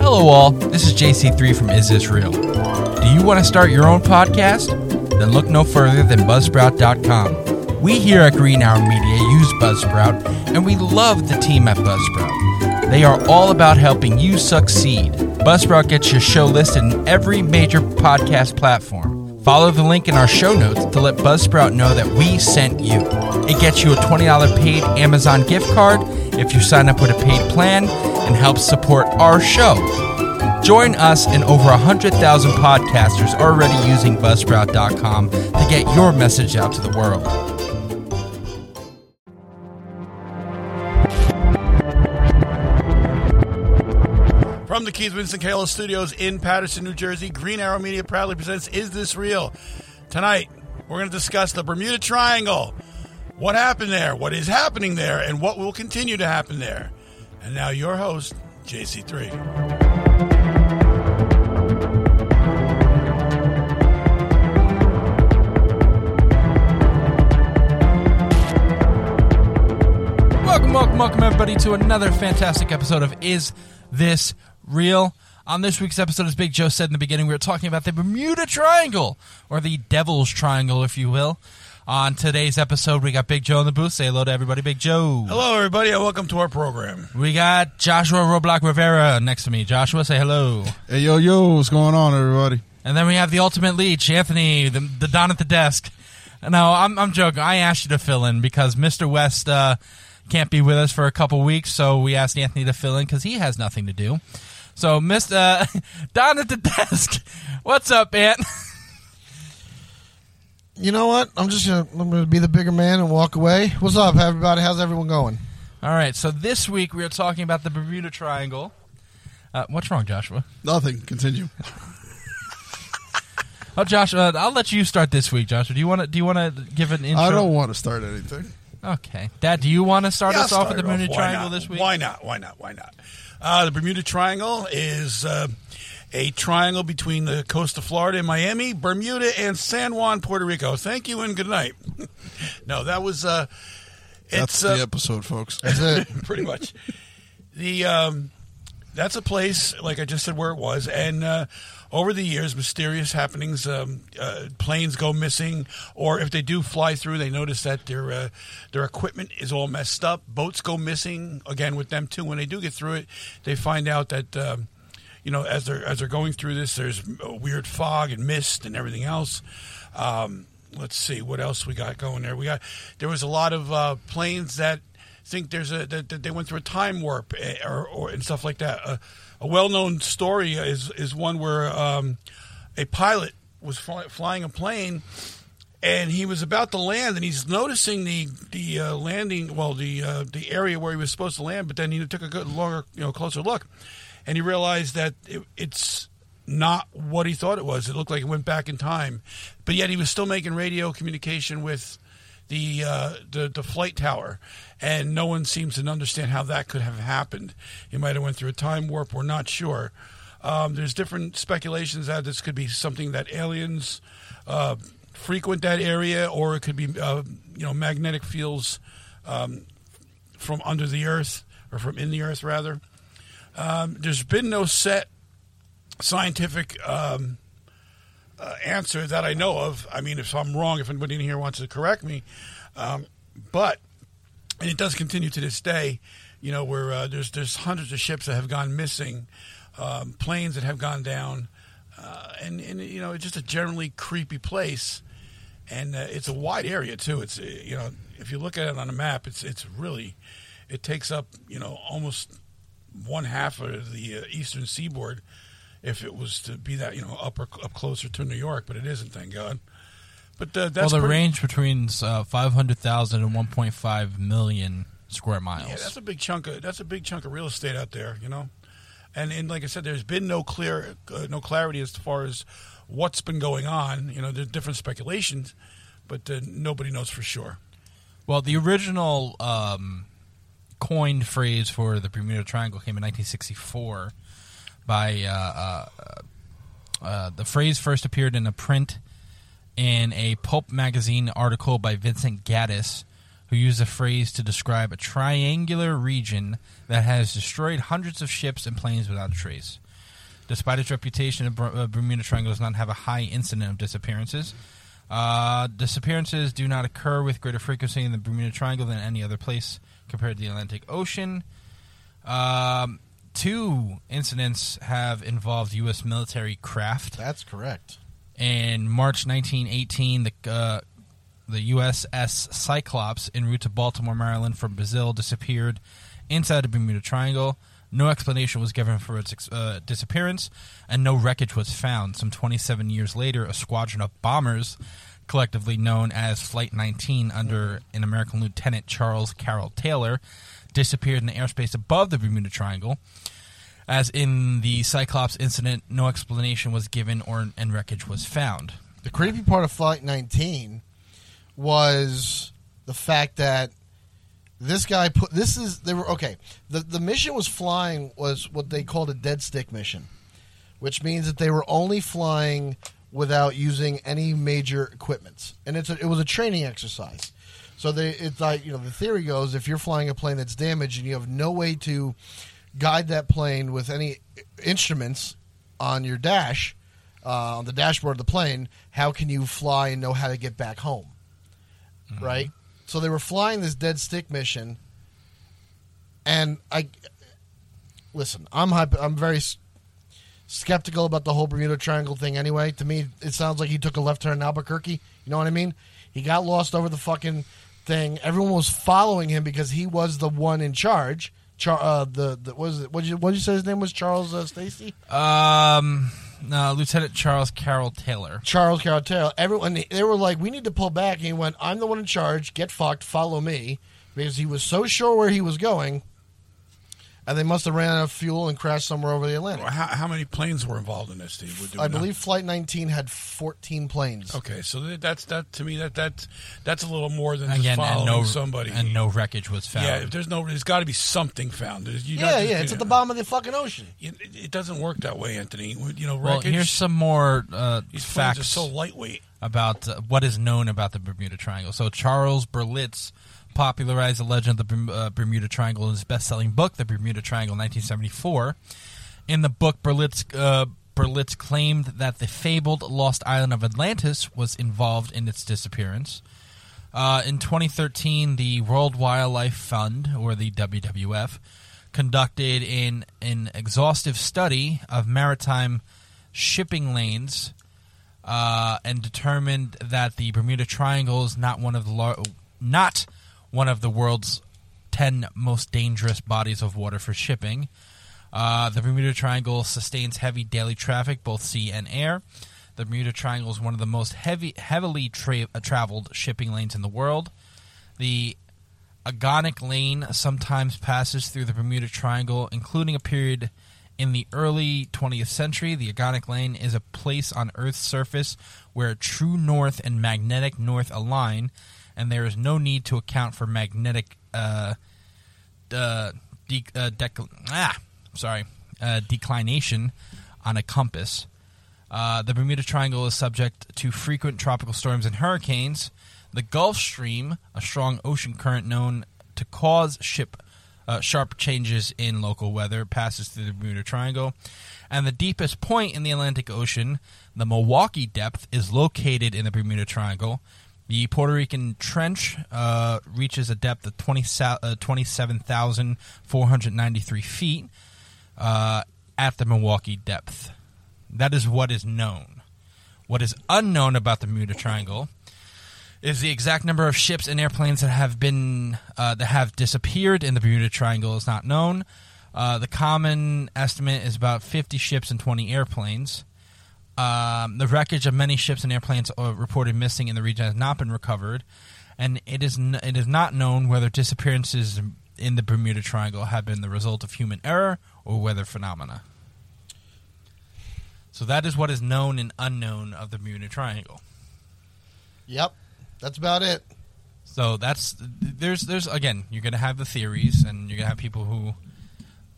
Hello, all. This is JC3 from Is This Real? Do you want to start your own podcast? Then look no further than Buzzsprout.com. We here at Green Arrow Media use Buzzsprout, and we love the team at Buzzsprout. They are all about helping you succeed. Buzzsprout gets your show listed in every major podcast platform. Follow the link in our show notes to let Buzzsprout know that we sent you. It gets you a $20 paid Amazon gift card if you sign up with a paid plan and helps support our show. Join us and over 100,000 podcasters already using Buzzsprout.com to get your message out to the world. From the Keith Winston Kayla Studios in Paterson, New Jersey, Green Arrow Media proudly presents Is This Real? Tonight, we're going to discuss the Bermuda Triangle. What happened there, what is happening there, and what will continue to happen there. And now, your host, JC3. Welcome, welcome, welcome, everybody, to another fantastic episode of Is This Real? On this week's episode, as Big Joe said in the beginning, we were talking about the Bermuda Triangle, or the Devil's Triangle, if you will. On today's episode, we got Big Joe in the booth. Say hello to everybody, Big Joe. Hello, everybody, and welcome to our program. We got Joshua Roblox Rivera next to me. Joshua, say hello. Hey, yo, yo, what's going on, everybody? And then we have the ultimate leech, Anthony, the, the Don at the desk. No, I'm, I'm joking. I asked you to fill in because Mr. West uh, can't be with us for a couple weeks, so we asked Anthony to fill in because he has nothing to do. So, Mr. Don at the desk, what's up, Ant? You know what? I'm just gonna I'm gonna be the bigger man and walk away. What's up, everybody? How's everyone going? All right, so this week we are talking about the Bermuda Triangle. Uh, what's wrong, Joshua? Nothing. Continue. Oh, Josh, uh, I'll let you start this week, Joshua. Do you want to? Do you want to give an intro? I don't want to start anything. Okay, Dad, do you want to start Yeah, us off start with the Bermuda Why Triangle not? this week? Why not? Why not? Why not? Uh, the Bermuda Triangle is uh, a triangle between the coast of Florida and Miami, Bermuda, and San Juan, Puerto Rico. Thank you and good night. no, that was uh, That's it's uh, the episode, folks. That's it. pretty much the um, that's a place like I just said where it was, and uh, over the years, mysterious happenings. Um, uh, planes go missing, or if they do fly through, they notice that their uh, their equipment is all messed up. Boats go missing again with them too. When they do get through it, they find out that. Um, you know, as they're as they're going through this, there's weird fog and mist and everything else. Um, let's see what else we got going there. We got there was a lot of uh, planes that think there's a that, that they went through a time warp eh, or, or and stuff like that. Uh, a well-known story is is one where um, a pilot was fly, flying a plane and he was about to land and he's noticing the the uh, landing well the uh, the area where he was supposed to land but then he took a good longer you know closer look and he realized that it, it's not what he thought it was it looked like it went back in time but yet he was still making radio communication with the uh, the the flight tower, and no one seems to understand how that could have happened. He might have went through a time warp. We're not sure. Um, there's different speculations that this could be something that aliens uh, frequent that area, or it could be uh, you know magnetic fields um, from under the earth or from in the earth rather. Um, there's been no set scientific um, uh, answer that I know of. I mean, if I'm wrong, if anybody in here wants to correct me, um, but and it does continue to this day. You know, where uh, there's there's hundreds of ships that have gone missing, um, planes that have gone down, uh, and and you know, it's just a generally creepy place, and uh, it's a wide area too. It's uh, you know, if you look at it on a map, it's it's really, it takes up you know almost one half of the uh, eastern seaboard if it was to be that you know up or up closer to New York, but it isn't, thank God. But uh, well, the pretty- range between uh, 500,000 and 1.5 million square miles. Yeah, that's a big chunk of that's a big chunk of real estate out there, you know. And and like I said, there's been no clear uh, no clarity as far as what's been going on. You know, there's different speculations, but uh, nobody knows for sure. Well, the original um, coined phrase for the Bermuda Triangle came in 1964 by uh, uh, uh, the phrase first appeared in a print in a pulp magazine article by Vincent Gaddis, who used the phrase to describe a triangular region that has destroyed hundreds of ships and planes without a trace. Despite its reputation, the uh, Bermuda Triangle does not have a high incident of disappearances. Uh, disappearances do not occur with greater frequency in the Bermuda Triangle than any other place compared to the Atlantic Ocean. Um, two incidents have involved U.S. military craft. That's correct. In March 1918, the uh, the USS Cyclops, en route to Baltimore, Maryland from Brazil, disappeared inside the Bermuda Triangle. No explanation was given for its uh, disappearance, and no wreckage was found. Some 27 years later, a squadron of bombers, collectively known as Flight 19, under an American Lieutenant Charles Carroll Taylor, disappeared in the airspace above the Bermuda Triangle. As in the Cyclops incident, no explanation was given or and wreckage was found. The creepy part of Flight 19 was the fact that this guy put this is they were okay. The the mission was flying was what they called a dead stick mission, which means that they were only flying without using any major equipments, and it's a, it was a training exercise. So they it's like you know the theory goes if you're flying a plane that's damaged and you have no way to guide that plane with any instruments on your dash uh, on the dashboard of the plane, how can you fly and know how to get back home? Right. So they were flying this dead stick mission, and I listen. I'm I'm very skeptical about the whole Bermuda Triangle thing. Anyway, to me, it sounds like he took a left turn in Albuquerque. You know what I mean? He got lost over the fucking thing. Everyone was following him because he was the one in charge. Char- uh, the, the what it? What did you what did you say his name was? Charles uh, Stacy. Um, no, Lieutenant Charles Carroll Taylor. Charles Carroll Taylor. Everyone they were like, "We need to pull back." And he went, "I'm the one in charge. Get fucked. Follow me," because he was so sure where he was going, and they must have ran out of fuel and crashed somewhere over the Atlantic. How, how many planes were involved in this, Steve? Do we I know? believe Flight 19 had 14 planes. Okay, so that's that to me that that that's a little more than Again, just and following no somebody. and no wreckage was found. yeah, if there's no, there's got to be something found. You're Yeah, just yeah, gonna- it's at the bottom of the fucking ocean. It, it doesn't work that way, Anthony. You know, well, here's some more uh, these planes facts are so lightweight. about uh, what is known about the Bermuda Triangle. So Charles Berlitz popularized the legend of the uh, Bermuda Triangle in his best-selling book, The Bermuda Triangle, 1974. In the book, Berlitz uh, Berlitz claimed that the fabled lost island of Atlantis was involved in its disappearance. Uh, in 2013, the World Wildlife Fund, or the WWF, conducted an, an exhaustive study of maritime shipping lanes uh, and determined that the Bermuda Triangle is not one of the lar- not one of the world's ten most dangerous bodies of water for shipping. Uh, the Bermuda Triangle sustains heavy daily traffic, both sea and air. The Bermuda Triangle is one of the most heavy, heavily tra- uh, traveled shipping lanes in the world. The Agonic Lane sometimes passes through the Bermuda Triangle, including a period in the early 20th century. The Agonic Lane is a place on Earth's surface where true north and magnetic north align, and there is no need to account for magnetic uh, uh, de- uh, dec- ah, sorry, uh, declination on a compass. Uh, the Bermuda Triangle is subject to frequent tropical storms and hurricanes. The Gulf Stream, a strong ocean current known to cause ship uh, sharp changes in local weather, passes through the Bermuda Triangle. And the deepest point in the Atlantic Ocean, the Milwaukee Depth, is located in the Bermuda Triangle. The Puerto Rican Trench uh, reaches a depth of 20, uh, 27,493 feet uh, at the Milwaukee Depth. That is what is known. What is unknown about the Bermuda Triangle is the exact number of ships and airplanes that have been uh, that have disappeared in the Bermuda Triangle is not known. Uh, the common estimate is about 50 ships and 20 airplanes. Um, the wreckage of many ships and airplanes uh, reported missing in the region has not been recovered, and it is n- it is not known whether disappearances in the Bermuda Triangle have been the result of human error or weather phenomena. So that is what is known and unknown of the Bermuda Triangle. Yep, that's about it. So that's there's there's again you're gonna have the theories and you're gonna have people who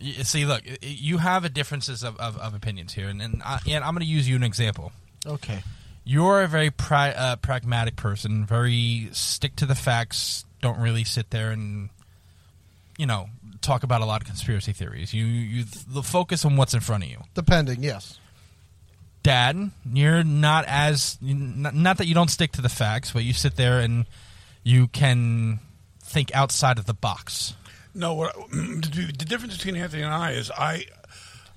see look you have a differences of, of, of opinions here and and, I, and I'm gonna use you an example. Okay. You're a very pri- uh, pragmatic person, very stick to the facts. Don't really sit there and you know talk about a lot of conspiracy theories. You you the focus on what's in front of you. Depending, yes. Dad, you're not as not, not that you don't stick to the facts, but you sit there and you can think outside of the box. No, what, the difference between Anthony and I is I,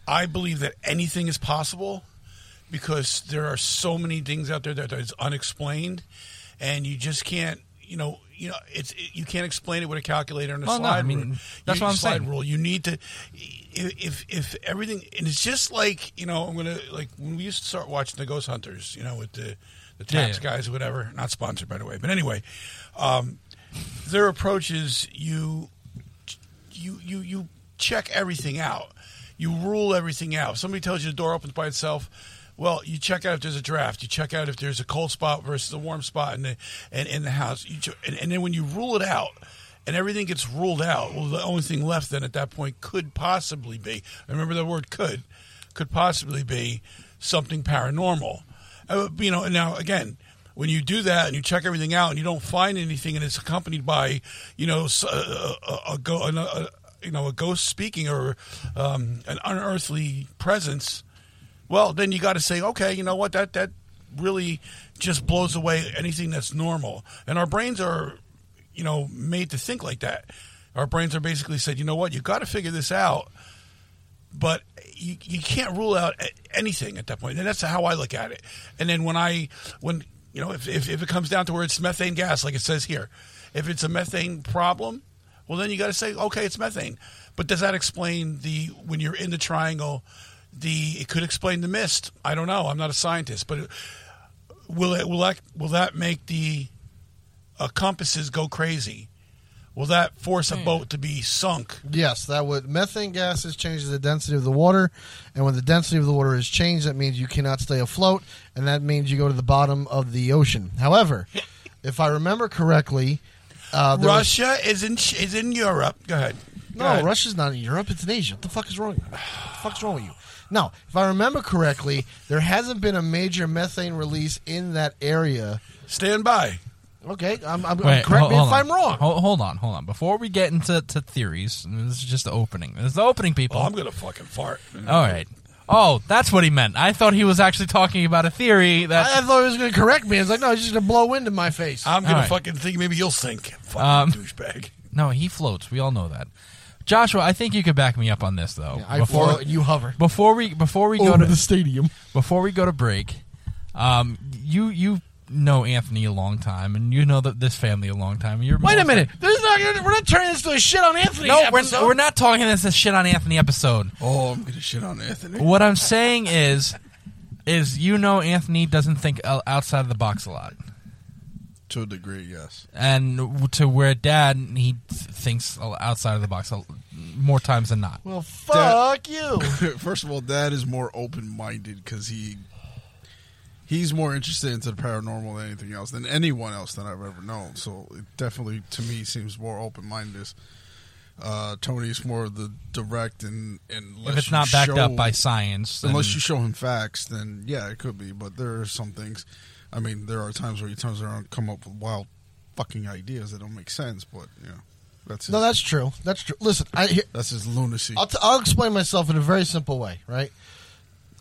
I believe that anything is possible because there are so many things out there that is unexplained, and you just can't, you know, you know, it's it, you can't explain it with a calculator and a Well, no, slide I mean, rule. that's You- what I'm slide saying. Rule. You need to, if if everything, and it's just like you know, I'm gonna like when we used to start watching the Ghost Hunters, you know, with the the Yeah, TAPS yeah. guys or whatever. Not sponsored, by the way, but anyway, um, their approach is you you you you check everything out. You rule everything out. If somebody tells you the door opens by itself, well, you check out if there's a draft. You check out if there's a cold spot versus a warm spot in the in, in the house. You, and, and then when you rule it out, and everything gets ruled out, well, the only thing left then at that point could possibly be. Remember the word could, could possibly be something paranormal. Uh, you know, and now again, when you do that and you check everything out and you don't find anything, and it's accompanied by, you know, s- a, a, a, a, a you know, a ghost speaking or um, an unearthly presence, well, then you got to say, okay, you know what, that that really just blows away anything that's normal. And our brains are, you know, made to think like that. Our brains are basically said, you know what, you got to figure this out but you, you can't rule out anything at that point. And that's how I look at it. And then when I, when, you know, if, if, if it comes down to where it's methane gas, like it says here, if it's a methane problem, well, then you got to say, okay, it's methane. But does that explain the, when you're in the triangle, the, it could explain the mist. I don't know. I'm not a scientist, but will it, will that, will that make the uh, compasses go crazy? Will that force a boat to be sunk? Yes, that would. Methane gases changes the density of the water, and when the density of the water is changed, that means you cannot stay afloat, and that means you go to the bottom of the ocean. However, if I remember correctly, uh, there was- Russia is in is in Europe. Go ahead. Go no, ahead. Russia's not in Europe; it's in Asia. What the fuck is wrong? What the fuck's wrong with you? Now, if I remember correctly, there hasn't been a major methane release in that area. Stand by. Okay, I'm, I'm, Wait, correct hol- me if hold on. I'm wrong. Hold, hold on, hold on. Before we get into to theories, this is just the opening. This is the opening, people. Oh, I'm gonna fucking fart. All right. Oh, that's what he meant. I thought he was actually talking about a theory that. I, I thought he was going to correct me. I was like, no, he's just going to blow wind in my face. I'm gonna All right. fucking think maybe you'll sink. Fucking Um, douchebag. no, he floats. We all know that. Joshua, I think you could back me up on this though. I before float, you hover before we before we go to the stadium. before we go to break, um, you you know Anthony a long time, and you know that this family a long time. You're Wait a most- minute. This is not, we're not turning this to a shit on Anthony. No, we're, episode. we're not talking this as shit on Anthony episode. Oh, I'm gonna shit on Anthony. What I'm saying is, is you know Anthony doesn't think outside of the box a lot, To a degree, yes. and to where Dad he thinks outside of the box more times than not. Well, fuck you. First of all, Dad is more open-minded because he he's more interested into the paranormal than anything else than anyone else that I've ever known. So it definitely, to me, seems more open-minded. Uh, Tony's more of the direct and and If it's not backed up by science, then unless you show him facts, then yeah, it could be. But there are some things. I mean, there are times where he turns around and come up with wild fucking ideas that don't make sense. But yeah, that's his, No, that's true. That's true. Listen, I, here, that's his lunacy. I'll, t- I'll explain myself in a very simple way, right?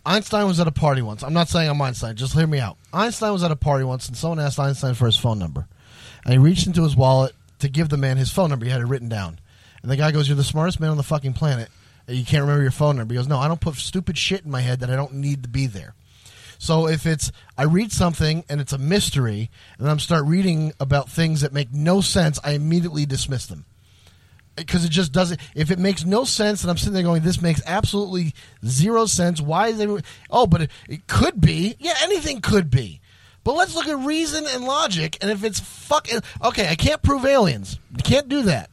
Einstein was at a party once. I'm not saying I'm Einstein. Just hear me out. Einstein was at a party once, and someone asked Einstein for his phone number. And he reached into his wallet to give the man his phone number. He had it written down. And the guy goes, You're the smartest man on the fucking planet. And you can't remember your phone number. He goes, No, I don't put stupid shit in my head that I don't need to be there. So if it's I read something and it's a mystery, and I'm start reading about things that make no sense, I immediately dismiss them because it just doesn't. If it makes no sense, and I'm sitting there going, "This makes absolutely zero sense." Why is it? Oh, but it, it could be. Yeah, anything could be. But let's look at reason and logic. And if it's fucking okay, I can't prove aliens. You can't do that.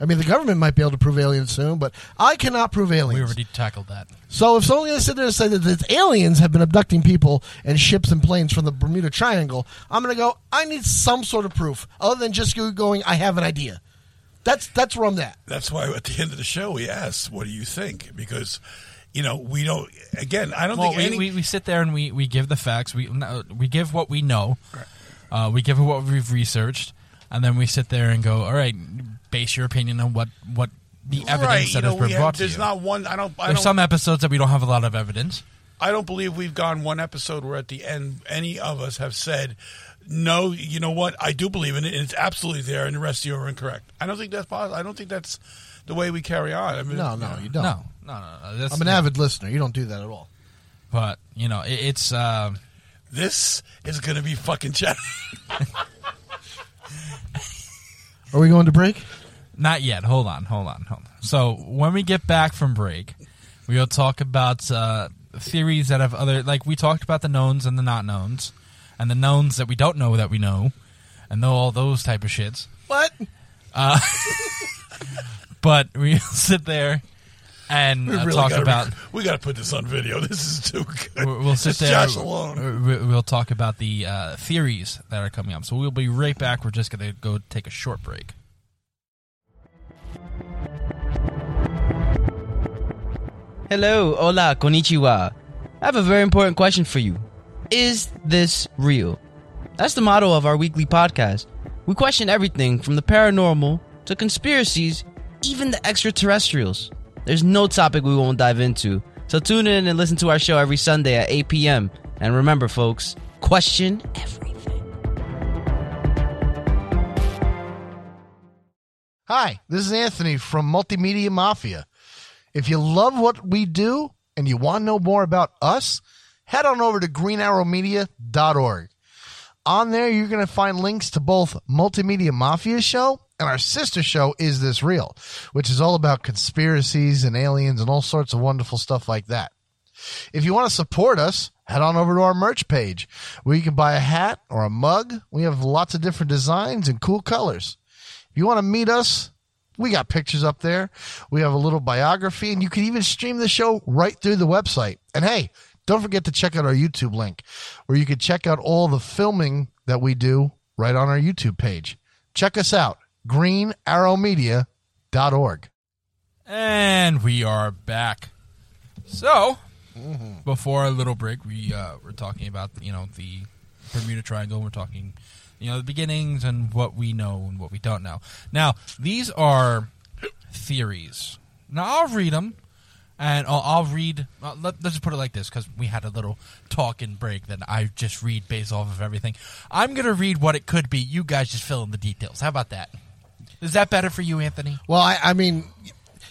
I mean, the government might be able to prove aliens soon, but I cannot prove aliens. we already tackled that. So if someone's going to sit there and say that, that aliens have been abducting people and ships and planes from the Bermuda Triangle, I'm going to go. I need some sort of proof other than just you going. I have an idea. That's that's where I'm at. That's why at the end of the show we ask, "What do you think?" Because you know we don't. Again, I don't Well, think we, any. we, we sit there and we, we give the facts. We we give what we know. Uh, we give what we've researched, and then we sit there and go, "All right, base your opinion on what what the evidence right, that you know, has been we have, brought to there's not one. I don't. I There's don't, some episodes that we don't have a lot of evidence. I don't believe we've gone one episode where at the end any of us have said, "No, you know what? I do believe in it, and it's absolutely there," and the rest of you are incorrect. I don't think that's possible. I don't think that's the way we carry on. I mean, No, no, you don't. No, no, no. no. That's, I'm an avid listener. You don't do that at all. but you know, it, it's. Uh, this is going to be fucking chat. Are we going to break? Not yet. Hold on. Hold on. Hold on. So when we get back from break, we'll talk about uh, theories that have other like we talked about the knowns and the not knowns, and the knowns that we don't know that we know, and know all those type of shits. What? But we'll sit there and We uh, really talk gotta about. rec- we got to put this on video. This is too good. We'll we'll sit It's there. Josh alone. uh, we- We'll talk about the uh, theories that are coming up. So we'll be right back. We're just going to go take a short break. Hello, hola, konnichiwa. I have a very important question for you. Is this real? That's the motto of our weekly podcast. We question everything from the paranormal to conspiracies, even the extraterrestrials. There's no topic we won't dive into. So tune in and listen to our show every Sunday at 8 p.m. And remember, folks, question everything. Hi, this is Anthony from Multimedia Mafia. If you love what we do and you want to know more about us, head on over to greenarrowmedia.org. On there, you're going to find links to both Multimedia Mafia show and our sister show, Is This Real, which is all about conspiracies and aliens and all sorts of wonderful stuff like that. If you want to support us, head on over to our merch page where you can buy a hat or a mug. We have lots of different designs and cool colors. If you want to meet us, we got pictures up there. We have a little biography, and you can even stream the show right through the website. And hey, don't forget to check out our YouTube link where you can check out all the filming that we do right on our YouTube page. Check us out, greenarrowmedia.org. And we are back. So, before our little break, we uh, were talking about you know the Bermuda Triangle. We're talking you know the beginnings and what we know and what we don't know. Now, these are theories. Now, I'll read them, and I'll, I'll read. Uh, let, let's just put it like this, because we had a little talk and break. That I just read based off of everything. I'm gonna read what it could be. You guys just fill in the details. How about that? Is that better for you, Anthony? Well, I, I mean,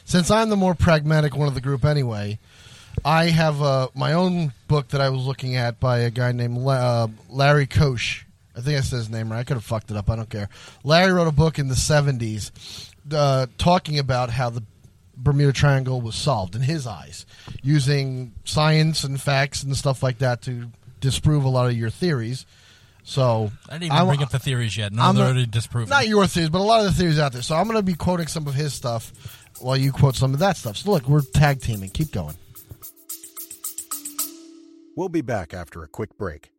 since I'm the more pragmatic one of the group anyway, I have uh, my own book that I was looking at by a guy named La- uh, Larry Kusche. I think I said his name right. I could have fucked it up. I don't care. Larry wrote a book in the 70s uh, talking about how the Bermuda Triangle was solved in his eyes using science and facts and stuff like that to disprove a lot of your theories. So I didn't even I'm- bring up the theories yet. No, I'm they're not- already disproven. not your theories, but a lot of the theories out there. So I'm going to be quoting some of his stuff while you quote some of that stuff. So look, we're tag teaming. Keep going. We'll be back after a quick break.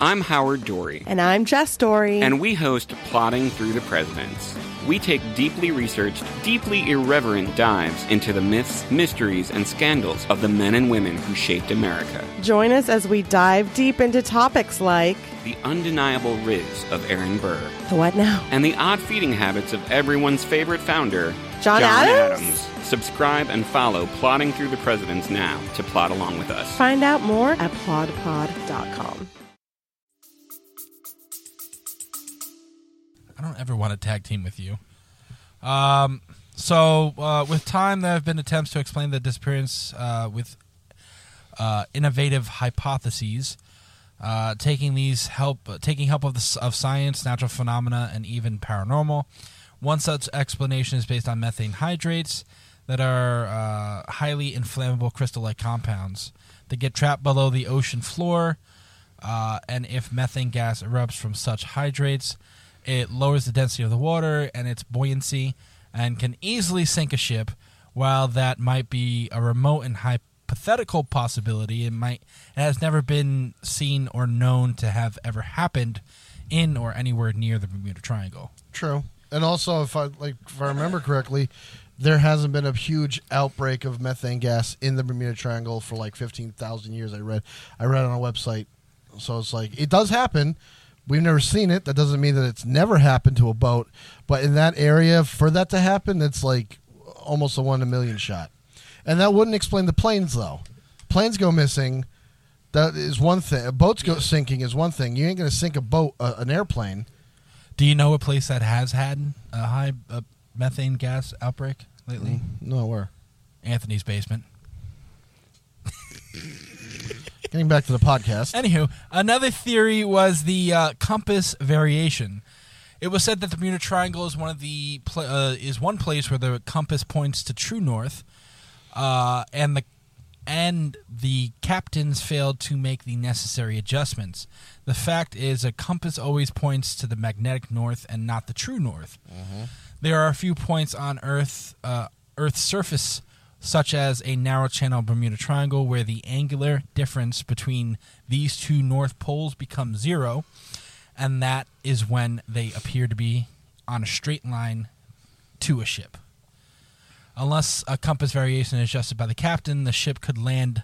I'm Howard Dory, And I'm Jess Dory. and we host Plodding Through the Presidents. We take deeply researched, deeply irreverent dives into the myths, mysteries, and scandals of the men and women who shaped America. Join us as we dive deep into topics like The undeniable riz of Aaron Burr, the what now? and the odd feeding habits of everyone's favorite founder, John Adams? Subscribe and follow Plodding Through the Presidents now to plot along with us. Find out more at plodpod.com. don't ever want to tag team with you. Um, so, uh, with time, there have been attempts to explain the disappearance uh, with uh, innovative hypotheses, uh, taking these help, taking help of the, of science, natural phenomena, and even paranormal. One such explanation is based on methane hydrates that are uh, highly inflammable crystal-like compounds that get trapped below the ocean floor. Uh, and if methane gas erupts from such hydrates, it lowers the density of the water and its buoyancy and can easily sink a ship. While that might be a remote and hypothetical possibility, it might it has never been seen or known to have ever happened in or anywhere near the Bermuda Triangle. True. And also, if I like, if I remember correctly, there hasn't been a huge outbreak of methane gas in the Bermuda Triangle for like fifteen thousand years. I read. I read on a website. So it's like it does happen. We've never seen it. That doesn't mean that it's never happened to a boat. But in that area, for that to happen, it's like almost a one in a million shot, and that wouldn't explain the planes though. Planes go missing. That is one thing. Boats go sinking is one thing. You ain't going to sink a boat, uh, an airplane. Do you know a place that has had a high uh, methane gas outbreak lately? No, where? Anthony's basement. Getting back to the podcast. Anywho, another theory was the uh, compass variation. It was said that the Bermuda Triangle is one of the pla uh, is one place where the compass points to true north, uh, and the and the captains failed to make the necessary adjustments. The fact is, a compass always points to the magnetic north and not the true north. There are a few points on Earth, uh, Earth's surface, such as a narrow channel Bermuda Triangle, where the angular difference between these two north poles becomes zero, and that is when they appear to be on a straight line to a ship. Unless a compass variation is adjusted by the captain, the ship could land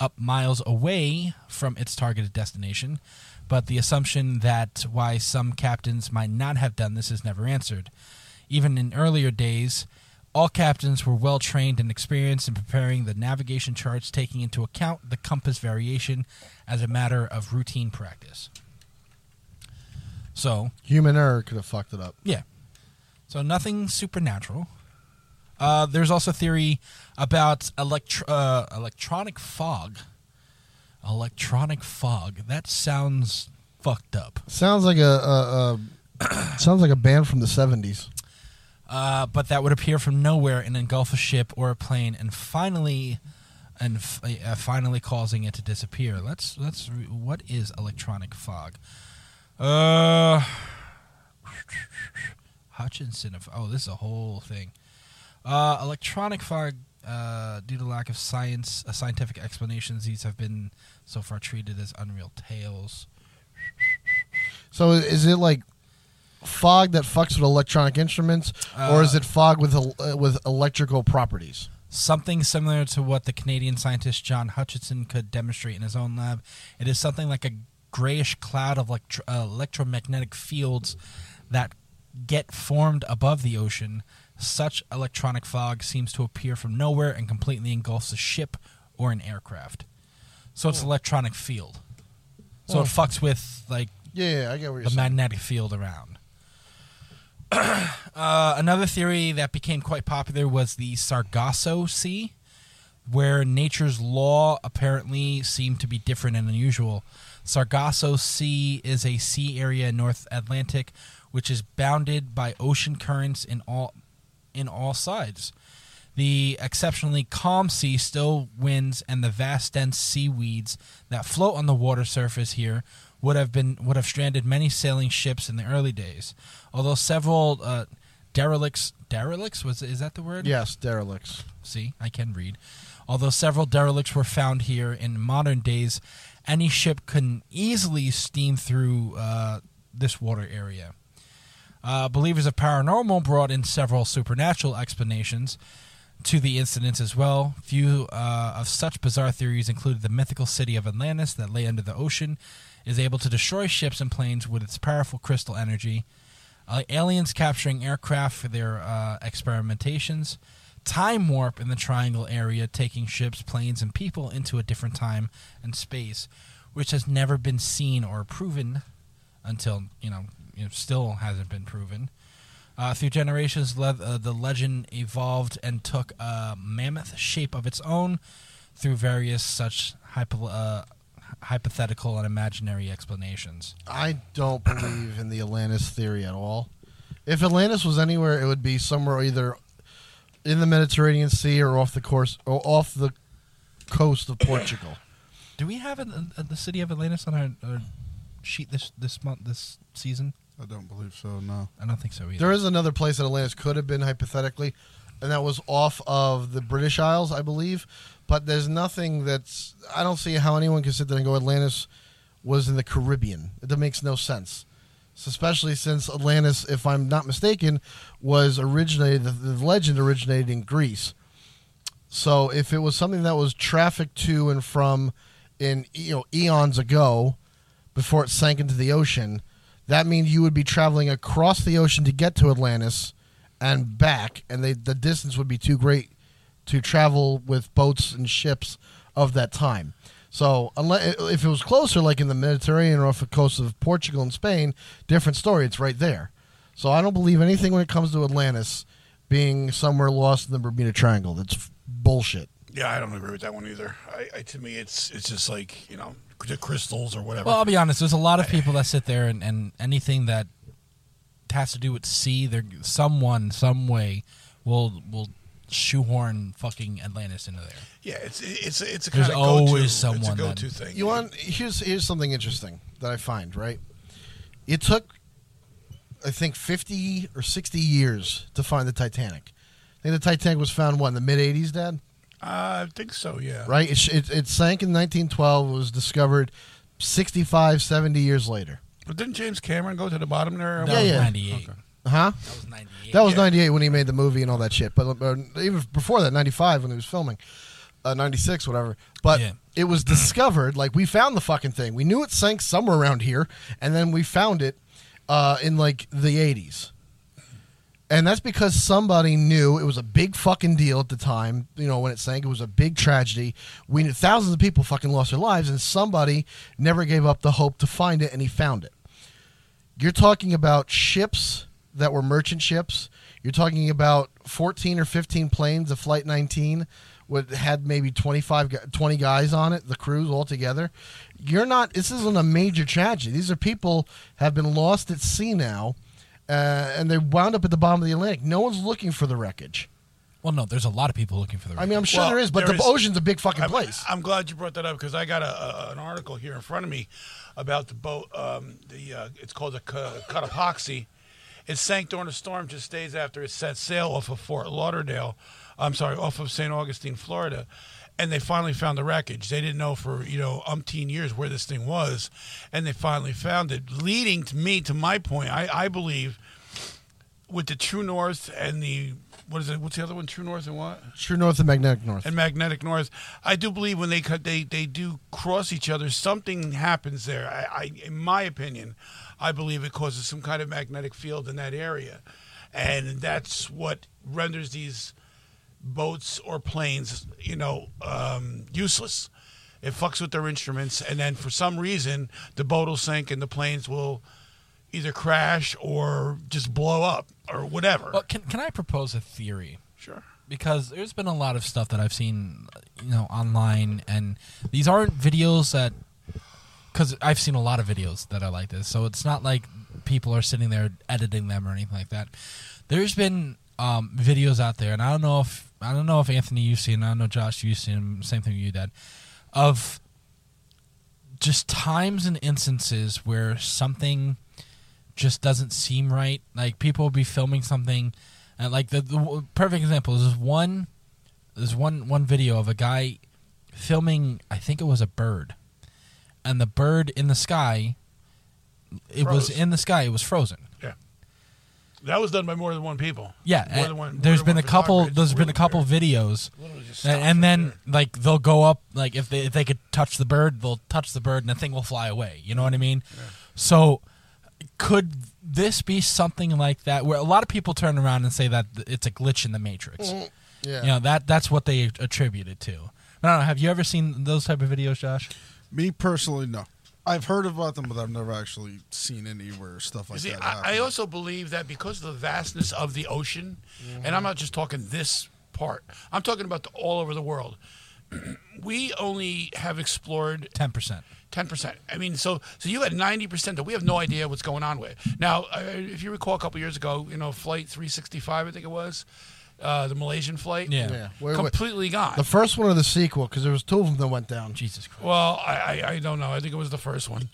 up miles away from its targeted destination. But the assumption that why some captains might not have done this is never answered. Even in earlier days, all captains were well trained and experienced in preparing the navigation charts, taking into account the compass variation as a matter of routine practice. So, Human error could have fucked it up. yeah. So nothing supernatural. Uh, there's also theory about electro- uh, electronic fog. Electronic fog. That sounds fucked up. Sounds like a, a, a sounds like a band from the seventies. Uh, but that would appear from nowhere and engulf a ship or a plane, and finally, and f- uh, finally causing it to disappear. Let's let's. Re- what is electronic fog? Uh, Hutchison. Of, oh, this is a whole thing. Uh, electronic fog. Uh, due to lack of science, uh, scientific explanations, these have been so far treated as unreal tales. So is it like fog that fucks with electronic instruments, or is Uh, it fog with el- uh, with electrical properties? something similar to what the Canadian scientist John Hutchison could demonstrate in his own lab. It is something like a grayish cloud of electro- uh, electromagnetic fields that get formed above the ocean. Such electronic fog seems to appear from nowhere and completely engulfs a ship or an aircraft. So it's electronic field. So it fucks with like Yeah, yeah, I get what you're the saying. magnetic field around. uh, another theory that became quite popular was the Sargasso Sea, where nature's law apparently seemed to be different and unusual. Sargasso Sea is a sea area in North Atlantic which is bounded by ocean currents in all in all sides. The exceptionally calm sea, still winds, and the vast dense seaweeds that float on the water surface here would have been would have stranded many sailing ships in the early days. Although several uh, derelicts derelicts was is that the word? yes, derelicts. See, I can read. Although several derelicts were found here in modern days, any ship can easily steam through uh, this water area. Uh, believers of paranormal brought in several supernatural explanations to the incidents as well. Few uh, of such bizarre theories included the mythical city of Atlantis that lay under the ocean, is able to destroy ships and planes with its powerful crystal energy. Uh, aliens capturing aircraft for their uh, experimentations. Time warp in the triangle area, taking ships, planes, and people into a different time and space, which has never been seen or proven until you know, still hasn't been proven. Uh, through generations, le- uh, the legend evolved and took a mammoth shape of its own through various such hypo- uh, hypothetical and imaginary explanations. I don't believe in the Atlantis theory at all. If Atlantis was anywhere, it would be somewhere either in the Mediterranean Sea or off the course or off the coast of Portugal. Do we have a, a, the city of Atlantis on our, our sheet this this month this season? I don't believe so. No. I don't think so either. There is another place that Atlantis could have been hypothetically, and that was off of the British Isles, I believe. But there's nothing that's. I don't see how anyone can sit there and go Atlantis was in the Caribbean. It makes no sense. So especially since Atlantis, if I'm not mistaken, was originated. The, the legend originated in Greece. So if it was something that was trafficked to and from in you know eons ago, before it sank into the ocean, that means you would be traveling across the ocean to get to Atlantis, and back, and they the distance would be too great to travel with boats and ships of that time. So, unless if it was closer, like in the Mediterranean or off the coast of Portugal and Spain, different story. It's right there. So, I don't believe anything when it comes to Atlantis being somewhere lost in the Bermuda Triangle. That's bullshit. Yeah, I don't agree with that one either. I, I to me, it's it's just like you know the crystals or whatever. Well, I'll be honest. There's a lot of people that sit there and, and anything that has to do with sea, there someone, some way, will will shoehorn fucking Atlantis into there. yeah, it's it's it's a There's kind of go-to. always it's a someone go-to thing. You want here's here's something interesting that I find right. It took, I think, fifty or sixty years to find the Titanic. I think the Titanic was found what in the mid '80s, Dad. Uh, I think so. Yeah. Right? It, sh- it, it sank in 1912. It was discovered 65, 70 years later. But didn't James Cameron go to the bottom there? That Yeah, was yeah. 98. Huh? That was 98. That was Yeah. 98 when he made the movie and all that shit. But uh, even before that, 95 when he was filming, uh, 96, whatever. But Yeah. it was discovered, like, we found the fucking thing. We knew it sank somewhere around here, and then we found it uh, in, like, the 80s. And that's because somebody knew it was a big fucking deal at the time. You know, when it sank, it was a big tragedy. We knew thousands of people fucking lost their lives, and somebody never gave up the hope to find it, and he found it. You're talking about ships that were merchant ships. You're talking about 14 or 15 planes of Flight 19 would had maybe 25 20 guys on it, the crews all together. You're not this isn't a major tragedy. These are people have been lost at sea now. Uh, and they wound up at the bottom of the Atlantic. No one's looking for the wreckage. Well, no, there's a lot of people looking for the. I mean, I'm sure Well, there is, but there the is- ocean's a big fucking I'm, place. I'm glad you brought that up because I got a, a, an article here in front of me about the boat. Um, the uh, it's called the Ca- Cotopaxi. It sank during a storm just days after it set sail off of Fort Lauderdale. I'm sorry, off of St. Augustine, Florida. And they finally found the wreckage. They didn't know for you know umpteen years where this thing was, and they finally found it. Leading to me to my point, I, I believe with the True North and the what is it? What's the other one? True North and what? True North and Magnetic North. and magnetic north. I do believe when they cut, they they do cross each other, something happens there. I, I, in my opinion, I believe it causes some kind of magnetic field in that area, and that's what renders these boats or planes, you know, um, useless. It fucks with their instruments, and then for some reason, the boat will sink and the planes will either crash or just blow up or whatever. Well, can can I propose a theory? sure. because there's been a lot of stuff that I've seen, you know, online, and these aren't videos that. Because I've seen a lot of videos that are like this, so it's not like people are sitting there editing them or anything like that. There's been um, videos out there, and I don't know if I don't know if Anthony you've seen, I don't know Josh you've seen, same thing with you, Dad, of just times and instances where something just doesn't seem right. Like people will be filming something, and like the, the perfect example is this one. There's one one video of a guy filming. I think it was a bird, and the bird in the sky. It was in the sky. It was frozen. That was done by more than one people. Yeah, More uh, than one- more there's than been one a couple. photographer. It's There's been a couple weird. videos, and, stops and right then there. like they'll go up. Like if they if they could touch the bird, they'll touch the bird, and the thing will fly away. You know what I mean? So, could this be something like that, where a lot of people turn around and say that it's a glitch in the matrix? Yeah. You know that that's what they attribute it to. I don't know. Have you ever seen those type of videos, Josh? Me personally, no. I've heard about them, but I've never actually seen anywhere stuff like see, that. I, I also believe that because of the vastness of the ocean, and I'm not just talking this part, I'm talking about the, all over the world. we only have explored Ten percent. ten percent. I mean, so so you had ninety percent that we have no idea what's going on with. Now, uh, if you recall, a couple years ago, you know, flight 365, I think it was, uh, the Malaysian flight, Yeah. Yeah. Wait, wait. completely gone. The first one or the sequel? Because there was two of them that went down. Jesus Christ. well, I, I I don't know. I think it was the first one,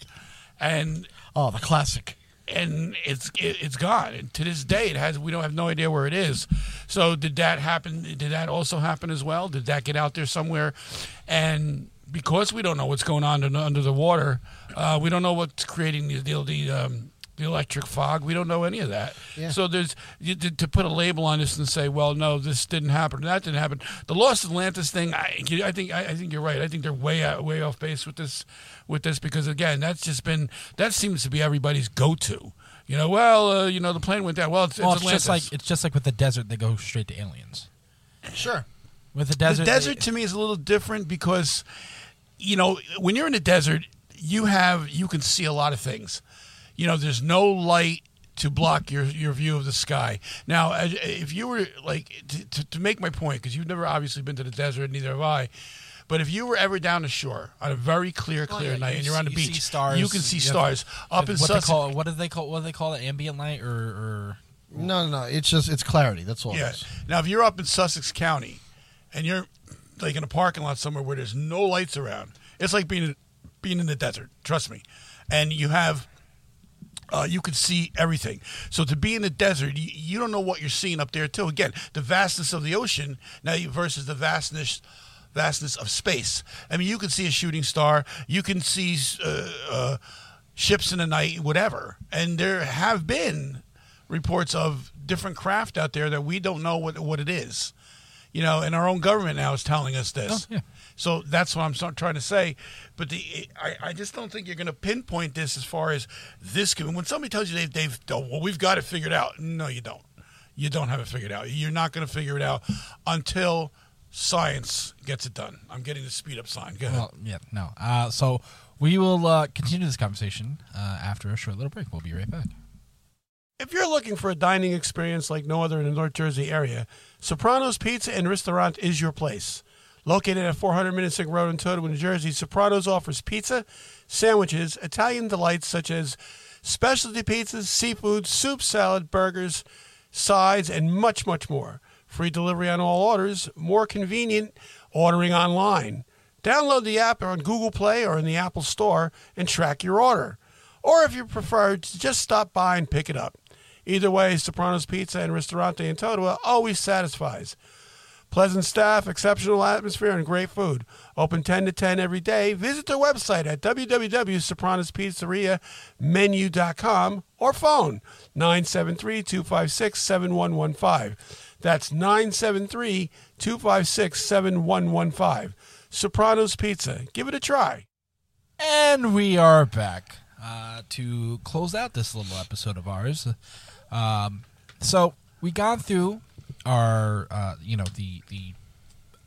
and Oh, the classic. and it's it, it's gone. And to this day, it has. We don't have no idea where it is. So did that happen? Did that also happen as well? Did that get out there somewhere? And because we don't know what's going on under, under the water, uh, we don't know what's creating the the, the, um, the electric fog. We don't know any of that. Yeah. So there's you, to, to put a label on this and say, well, no, this didn't happen, that didn't happen. The Lost Atlantis thing, I, I think I, I think you're right. I think they're way out, way off base with this with this because again, that's just been that seems to be everybody's go to. You know, well, uh, you know, the plane went down. Well, it's, Well, it's it's just like it's just like with the desert, they go straight to aliens. Sure. With the desert, the desert they- to me is a little different because, you know, when you're in the desert, you have you can see a lot of things. You know, there's no light to block your your view of the sky. Now, if you were like to, to, to make my point, because you've never obviously been to the desert, neither have I. But if you were ever down the shore on a very clear, clear Oh, yeah, night, you and you're on the see- beach, you see stars. you can see You have- stars up in what they Sussex. call what do they call what do they call it? Ambient light or, or No, no, no. It's just it's clarity. That's all. Yeah. It is. Now, if you're up in Sussex County and you're like in a parking lot somewhere where there's no lights around, it's like being being in the desert. Trust me. And you have. Uh, you can see everything. So to be in the desert, you, you don't know what you're seeing up there too. Again, the vastness of the ocean now you- versus the vastness vastness of space. I mean, you can see a shooting star. You can see uh, uh, ships in the night, whatever. And there have been reports of different craft out there that we don't know what what it is. You know, and our own government now is telling us this. Oh, yeah. So that's what I'm trying to say. But the I, I just don't think you're going to pinpoint this as far as this. could- When somebody tells you they've, they've oh, well, we've got it figured out. No, you don't. You don't have it figured out. You're not going to figure it out until science gets it done. I'm getting the speed up sign. Go ahead. well, yeah, no. Uh, so we will uh, continue this conversation uh, after a short little break. We'll be right back. If you're looking for a dining experience like no other in the North Jersey area, Sopranos Pizza and Restaurant is your place. Located at 400 Minnisink Road in Totowa, New Jersey, Sopranos offers pizza, sandwiches, Italian delights such as specialty pizzas, seafood, soup, salad, burgers, sides, and much, much more. Free delivery on all orders, more convenient ordering online. Download the app on Google Play or in the Apple Store and track your order. Or if you prefer, just stop by and pick it up. Either way, Sopranos Pizza and Ristorante in Totowa always satisfies. Pleasant staff, exceptional atmosphere, and great food. Open 10 to 10 every day. Visit their website at www.sopranospizzeriamenu.com or phone 973 256 7115. That's 973 256 7115. Sopranos Pizza. Give it a try. And we are back uh, to close out this little episode of ours. Um, so we gone through our, uh, you know, the the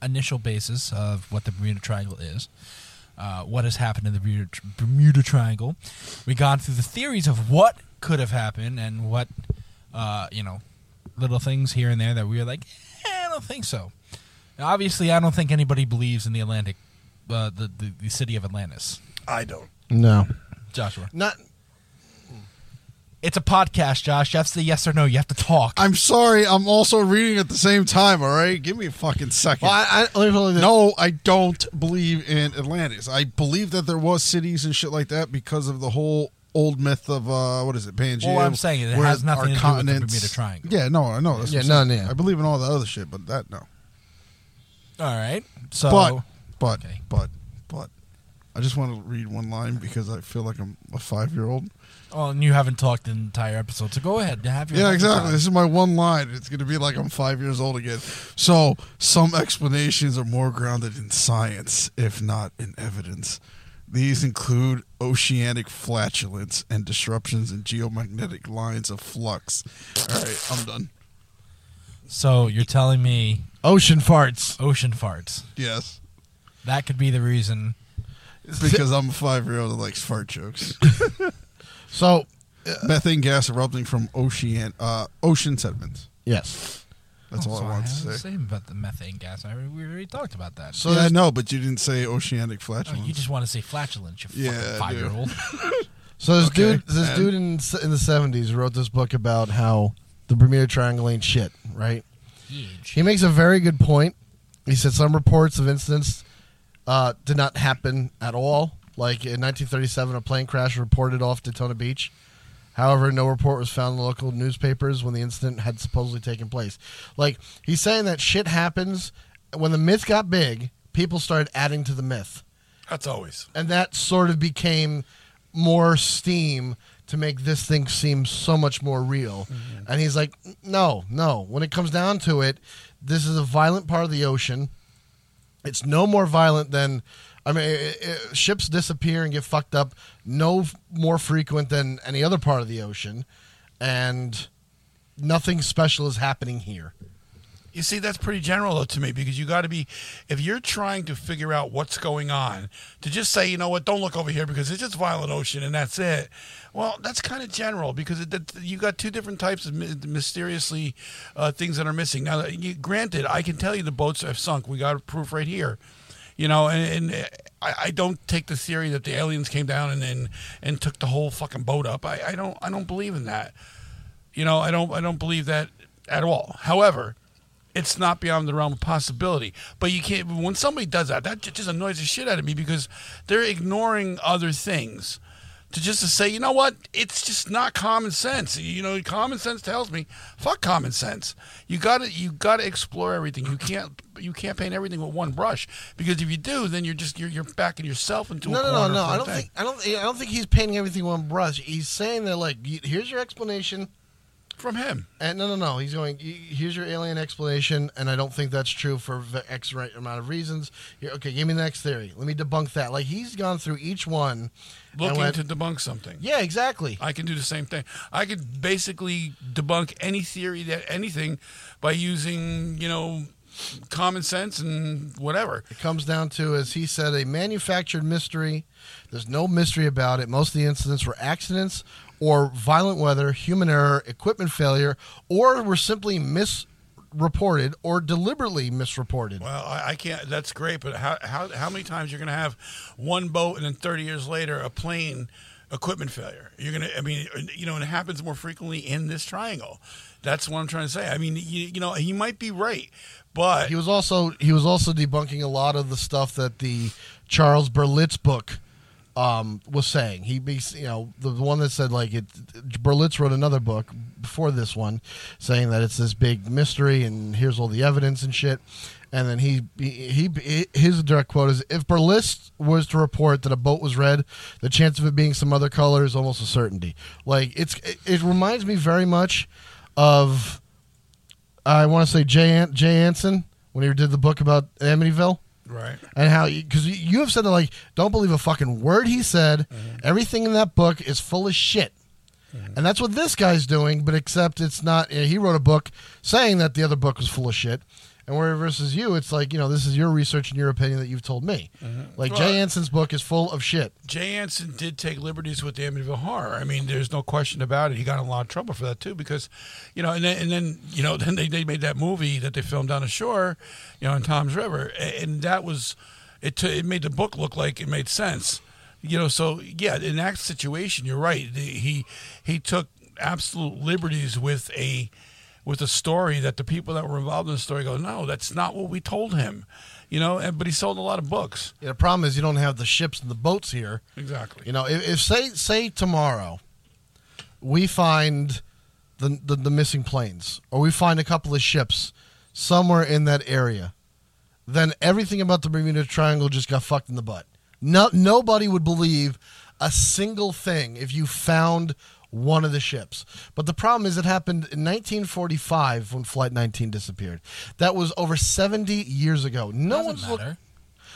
initial basis of what the Bermuda Triangle is, uh, what has happened in the Bermuda, Bermuda Triangle. We gone through the theories of what could have happened and what, uh, you know, little things here and there that we were like, eh, I don't think so. Now, obviously, I don't think anybody believes in the Atlantic, uh, the, the the city of Atlantis. I don't. No. Joshua. Not. It's a podcast, Josh. You have to say yes or no. You have to talk. I'm sorry. I'm also reading at the same time. All right, give me a fucking second. Well, I, I, let me put it like no, I don't believe in Atlantis. I believe that there was cities and shit like that because of the whole old myth of uh, what is it, Pangea? Well, I'm saying it where has nothing our to do with the Bermuda Triangle. Yeah, no, I know. That's Yeah, what no, yeah. I believe in all the other shit, but that no. All right. So, but, but, okay. but, but, I just want to read one line because I feel like I'm a five year old. Oh, and you haven't talked the entire episode, so go ahead. Have your Yeah, exactly. time. This is my one line. It's going to be like I'm five years old again. So, some explanations are more grounded in science, if not in evidence. These include oceanic flatulence and disruptions in geomagnetic lines of flux. All right, I'm done. So you're telling me Ocean farts. ocean farts? Yes. That could be the reason. Because I'm a five year old that likes fart jokes. So, Methane gas erupting from ocean uh, ocean sediments. yes. That's all So I want to to say. say about the methane gas. I already, we already talked about that. So yeah, I know, but you didn't say oceanic Oh, flatulence. you just want to say flatulence, you Yeah, fucking five year old. So this Okay, dude, this and- dude in in the seventies wrote this book about how the Bermuda Triangle ain't shit, right? Huge. He makes a very good point. He said some reports of incidents uh, did not happen at all. Like in 1937, a plane crash reported off Daytona Beach. However, no report was found in the local newspapers when the incident had supposedly taken place. Like he's saying that shit happens when the myth got big. People started adding to the myth That's always. and that sort of became more steam to make this thing seem so much more real. Mm-hmm. And he's like, no, no. When it comes down to it, this is a violent part of the ocean. It's no more violent than, I mean, i i ships disappear and get fucked up. No f- more frequent than any other part of the ocean. and nothing special is happening here. You see, that's pretty general though to me because you got to be, if you're trying to figure out what's going on, to just say, you know what, don't look over here because it's just Violent Ocean and that's it. Well, that's kind of general because it, you got two different types of my- mysteriously uh, things that are missing. Now, you, granted, I can tell you the boats have sunk. We got proof right here. You know, and, and uh, I, I don't take the theory that the aliens came down and and, and took the whole fucking boat up. I, I don't I don't believe in that. You know, I don't I don't believe that at all. However, it's not beyond the realm of possibility. But you can't when somebody does that, that just annoys the shit out of me because they're ignoring other things. To just to say, you know what, it's just not common sense. You know, common sense tells me, fuck common sense. You gotta you gotta explore everything. You can't you can't paint everything with one brush because if you do, then you're just you're you're backing yourself into No, a no, no, corner no. for I don't thing. think I don't I don't think he's painting everything with one brush. He's saying that like, here's your explanation. From him. And no, no, no. He's going. Here's your alien explanation, and I don't think that's true for X right amount of reasons. Here, okay, give me the next theory. Let me debunk that. Like he's gone through each one. Looking went- to debunk something. yeah, exactly. I can do the same thing. I could basically debunk any theory that anything by using, you know, common sense and whatever. It comes down to, as he said, a manufactured mystery. There's no mystery about it. Most of the incidents were accidents or violent weather, human error, equipment failure, or were simply misreported or deliberately misreported. Well, I, I can't. That's great, but how how how many times you're going to have one boat and then 30 years later a plane equipment failure? You're going to. I mean, you know, and it happens more frequently in this triangle. That's what I'm trying to say. I mean, you, you know, he might be right, but He was also he was also debunking a lot of the stuff that the Charles Berlitz book um, was saying. He, you know, the one that said like it. Berlitz wrote another book before this one, saying that it's this big mystery and here's all the evidence and shit. And then he, he, he his direct quote is: "If Berlitz was to report that a boat was red, the chance of it being some other color is almost a certainty." Like it's, it, it reminds me very much of I want to say Jay An- Jay Anson when he did the book about Amityville right. and how because you, you have said that like don't believe a fucking word he said. Mm-hmm. Everything in that book is full of shit. Mm-hmm. And that's what this guy's doing, but except it's not. He wrote a book saying that the other book was full of shit, and where versus you, it's like you know this is your research and your opinion that you've told me. Uh-huh. Like Jay Anson's book is full of shit. Jay Anson did take liberties with the Amityville Horror. I mean, there's no question about it. He got in a lot of trouble for that too, because, you know, and then, and then you know, then they, they made that movie that they filmed down the shore, you know, in Toms River, and that was it. T- it made the book look like it made sense, you know. So yeah, in that situation, you're right. He he took absolute liberties with a with a story that the people that were involved in the story go, no, that's not what we told him, you know. And, but he sold a lot of books. Yeah, the problem is you don't have the ships and the boats here. Exactly. You know, if, if say say tomorrow we find the, the the missing planes, or we find a couple of ships somewhere in that area, then everything about the Bermuda Triangle just got fucked in the butt. No, nobody would believe a single thing if you found one of the ships. But the problem is, it happened in 1945 when Flight 19 disappeared. That was over 70 years ago. No Doesn't one's look- matter.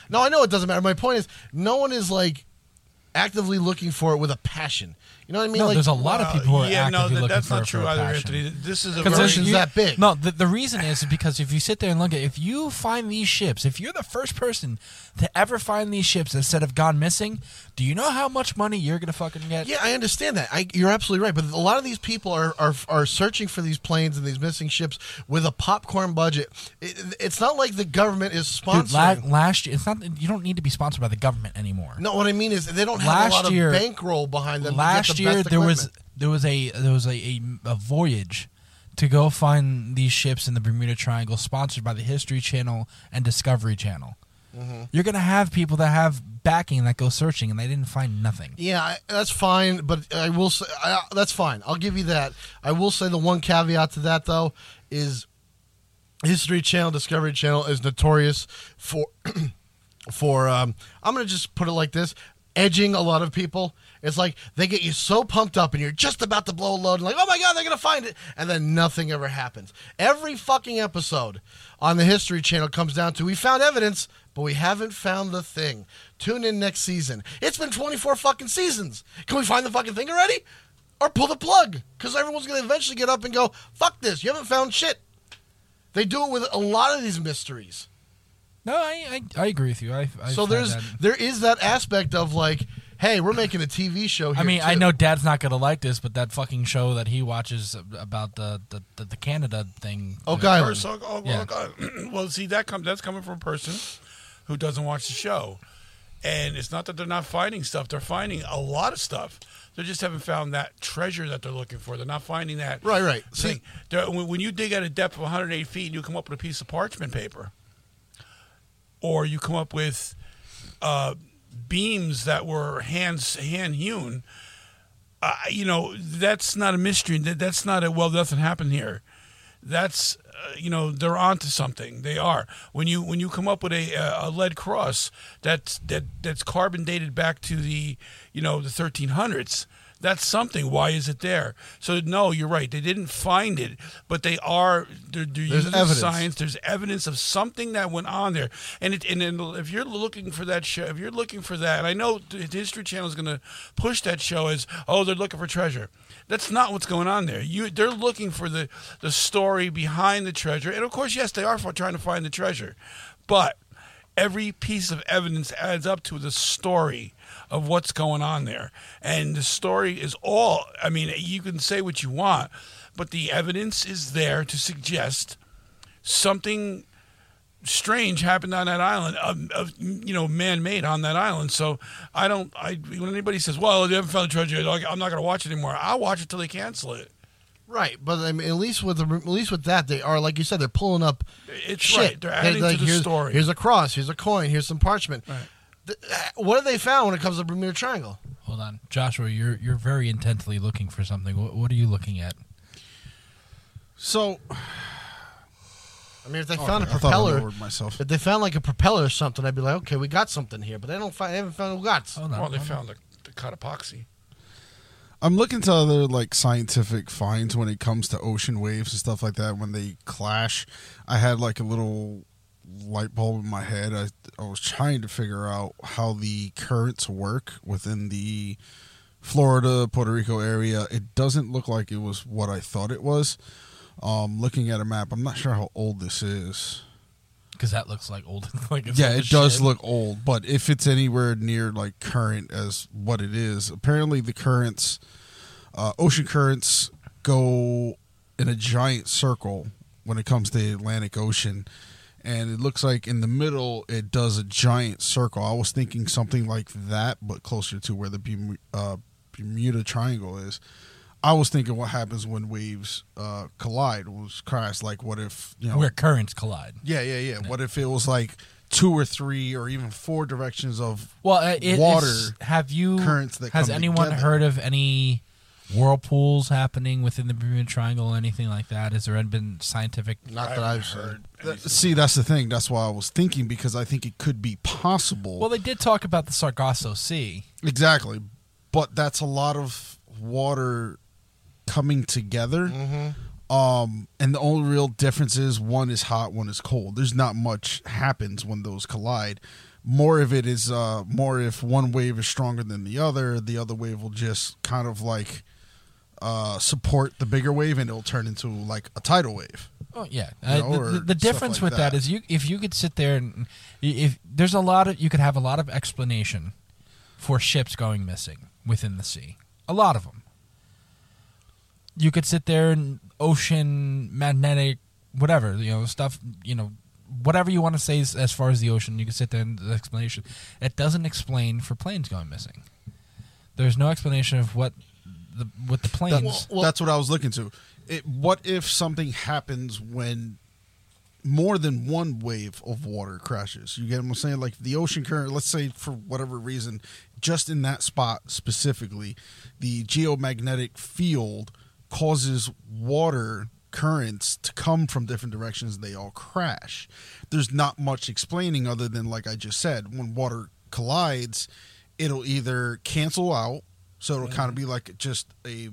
no, I know it doesn't matter. My point is, no one is like actively looking for it with a passion. You know what I mean? No, like, there's a lot of people who are yeah, no, actively that, looking that's for, not for true a either, passion. Anthony. This is a Because very, Positions that big. No, the, the reason is because if you sit there and look at if you find these ships, if you're the first person to ever find these ships instead of gone missing, do you know how much money you're gonna fucking get? Yeah, I understand that. I, you're absolutely right. But a lot of these people are, are are searching for these planes and these missing ships with a popcorn budget. It, it's not like the government is Dude, la- sponsoring. last year, it's not. You don't need to be sponsored by the government anymore. no, what I mean is they don't have Last a lot year- of bankroll behind them. last the year there was there was a there was a, a, a voyage to go find these ships in the Bermuda Triangle, sponsored by the History Channel and Discovery Channel. Mm-hmm. You're gonna have people that have backing that go searching, and they didn't find nothing. Yeah, I, that's fine, but I will say I, that's fine. I'll give you that. I will say the one caveat to that though is History Channel, Discovery Channel is notorious for for um, I'm going to just put it like this, edging a lot of people. It's like they get you so pumped up and you're just about to blow a load and like, "Oh my god, they're going to find it." And then nothing ever happens. Every fucking episode on the History Channel comes down to we found evidence, but we haven't found the thing. Tune in next season. It's been 24 fucking seasons. Can we find the fucking thing already? or pull the plug because everyone's going to eventually get up and go, "Fuck this! You haven't found shit." They do it with a lot of these mysteries. No, I I, I agree with you. I, I so there's that- there is that aspect of like, hey, we're making a TV show here. I mean, I know Dad's not gonna like this, but that fucking show that he watches about the the, the, the Canada thing. Oak Island. First, oh, oh, Yeah. oh, God. well, see that comes that's coming from a person who doesn't watch the show, and it's not that they're not finding stuff; they're finding a lot of stuff. They just haven't found that treasure that they're looking for. They're not finding that Right, right. thing. See- when, when you dig at a depth of 108 feet and you come up with a piece of parchment paper, or you come up with uh, beams that were hand hand hewn. Uh, you know that's not a mystery. That that's not a well. Nothing happened here. That's uh, you know they're onto something. They are when you when you come up with a a lead cross that's that that's carbon dated back to the you know the 1300s. That's something. Why is it there? So no, you're right. They didn't find it, but they are. They're, they're There's using evidence. science. There's evidence of something that went on there, and it, and then if you're looking for that show, if you're looking for that, and I know the History Channel is going to push that show as oh they're looking for treasure. That's not what's going on there. You they're looking for the the story behind the treasure, and of course, yes, they are for trying to find the treasure, but every piece of evidence adds up to the story of what's going on there. And the story is all, I mean, you can say what you want, but the evidence is there to suggest something strange happened on that island, of, of, you know, man-made on that island. So I don't, I when anybody says, "Well, they haven't found the treasure," I'm not going to watch it anymore. I'll watch it till they cancel it. Right, but I mean, at least with the, at least with that, they are like you said, they're pulling up. It's shit. right. They're adding like, to the here's, story. Here's a cross. Here's a coin. Here's some parchment. Th- Uh, what have they found when it comes to the Bermuda Triangle? Hold on, Joshua. You're you're very intently looking for something. What, what are you looking at? So I mean, if they Oh, found a I thought I propeller, myself. if they found like a propeller or something, I'd be like, okay, we got something here. But they don't find, they haven't found guts. Hold on. well, they hold on. found the, the cut epoxy. I'm looking to other like scientific finds when it comes to ocean waves and stuff like that. When they clash, I had like a little light bulb in my head. I I was trying to figure out how the currents work within the Florida Puerto Rico area. It doesn't look like it was what I thought it was. Um, looking at a map, I'm not sure how old this is. because that looks like old. like it's yeah, old it does shit. look old, but if it's anywhere near like current as what it is, apparently the currents, uh, ocean currents, go in a giant circle when it comes to the Atlantic Ocean, and it looks like in the middle it does a giant circle. I was thinking something like that, but closer to where the Bermu- uh, Bermuda Triangle is. I was thinking what happens when waves uh, collide was crash. Like, what if you know where currents collide. yeah, yeah, yeah. What if it was like two or three or even four directions of Well, uh, it, water Have you currents that has anyone together? heard of any whirlpools happening within the Bermuda Triangle? Anything like that? Has there been scientific? Not that I've heard. Th- See, that's the thing. That's why I was thinking because I think it could be possible. Well, they did talk about the Sargasso Sea. exactly, but that's a lot of water coming together. Um, and the only real difference is one is hot, one is cold. There's not much happens when those collide. More of it is uh, more if one wave is stronger than the other, the other wave will just kind of like uh, support the bigger wave, and it'll turn into like a tidal wave. Oh yeah, uh, know, the- the, the difference like with that that. is you if you could sit there and if there's a lot of you could have a lot of explanation for ships going missing within the sea, a lot of them. You could sit there and ocean magnetic whatever you know stuff you know whatever you want to say as, as far as the ocean you could sit there and the explanation it doesn't explain for planes going missing there's no explanation of what the what the planes That's, that's what I was looking to. It, what if something happens when more than one wave of water crashes? You get what I'm saying? Like the ocean current, let's say for whatever reason, just in that spot specifically, the geomagnetic field causes water currents to come from different directions they all crash there's not much explaining other than like i just said when water collides it'll either cancel out so it'll kind of be like just a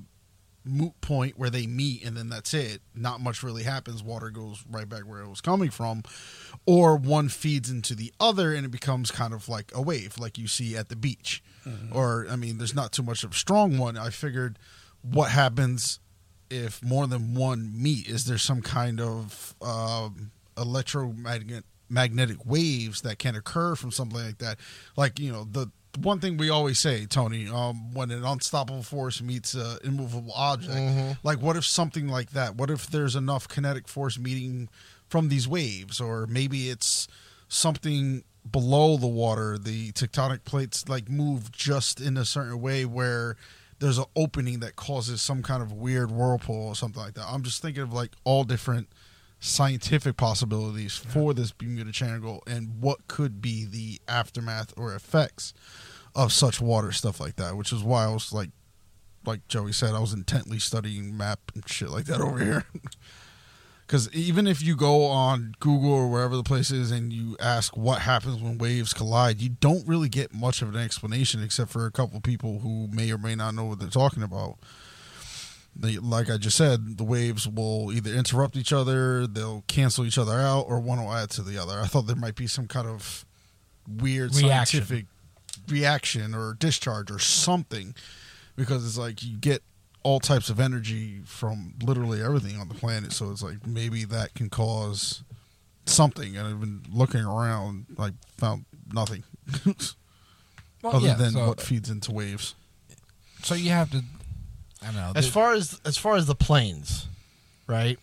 moot point where they meet and then that's it. Not much really happens. Water goes right back where it was coming from. Or one feeds into the other and it becomes kind of like a wave like you see at the beach. Or i mean there's not too much of a strong one. I figured what happens if more than one meet? Is there some kind of um, electromagnetic magnetic waves that can occur from something like that? Like you know the one thing we always say, Tony, um, when an unstoppable force meets an immovable object, like what if something like that? What if there's enough kinetic force meeting from these waves, or maybe it's something below the water? The tectonic plates like move just in a certain way where there's an opening that causes some kind of weird whirlpool or something like that. I'm just thinking of like all different scientific possibilities for this Bermuda Triangle and what could be the aftermath or effects of such water stuff like that. Which is why I was like, like Joey said, I was intently studying map and shit like that over here. Because even if you go on Google or wherever the place is and you ask what happens when waves collide, you don't really get much of an explanation except for a couple people who may or may not know what they're talking about. They, like I just said, the waves will either interrupt each other, they'll cancel each other out, or one will add to the other. I thought there might be some kind of weird Reaction. scientific reaction or discharge or something because it's like you get all types of energy from literally everything on the planet. So it's like maybe that can cause something. And I've been looking around, like found nothing Well, other yeah, than so, what feeds into waves. so you have to. I know. As far as as far as the planes, right?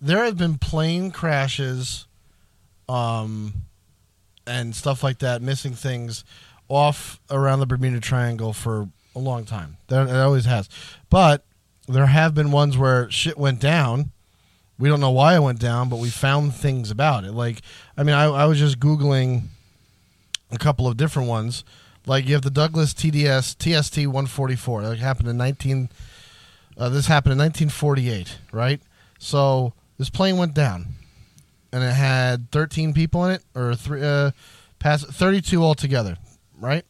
There have been plane crashes, um, and stuff like that, missing things off around the Bermuda Triangle for a long time. There, it always has, but there have been ones where shit went down. We don't know why it went down, but we found things about it. Like, I mean, I, I was just googling a couple of different ones. Like you have the Douglas TDS TST 144. That happened in 19. Uh, this happened in 1948, right? So this plane went down, and it had 13 people in it, or three, uh, pass 32 altogether, right?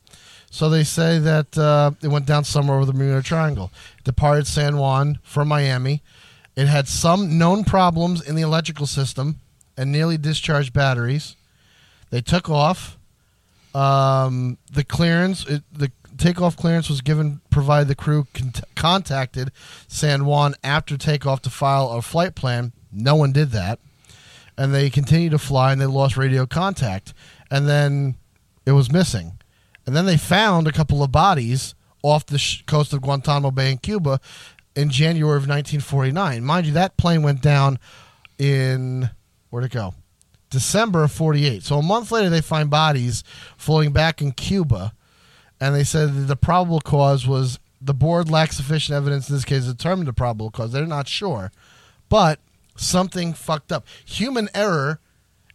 So they say that uh, it went down somewhere over the Bermuda Triangle. Departed San Juan from Miami. It had some known problems in the electrical system and nearly discharged batteries. They took off. Um, the clearance, it, the takeoff clearance was given, provided the crew con- contacted San Juan after takeoff to file a flight plan. No one did that, and they continued to fly, and they lost radio contact, and then it was missing, and then they found a couple of bodies off the sh- coast of Guantanamo Bay in Cuba in January of 1949. Mind you, that plane went down in where'd it go? December of 48. So a month later, they find bodies floating back in Cuba, and they said the probable cause was the board lacked sufficient evidence in this case to determine the probable cause. They're not sure, but something fucked up. Human error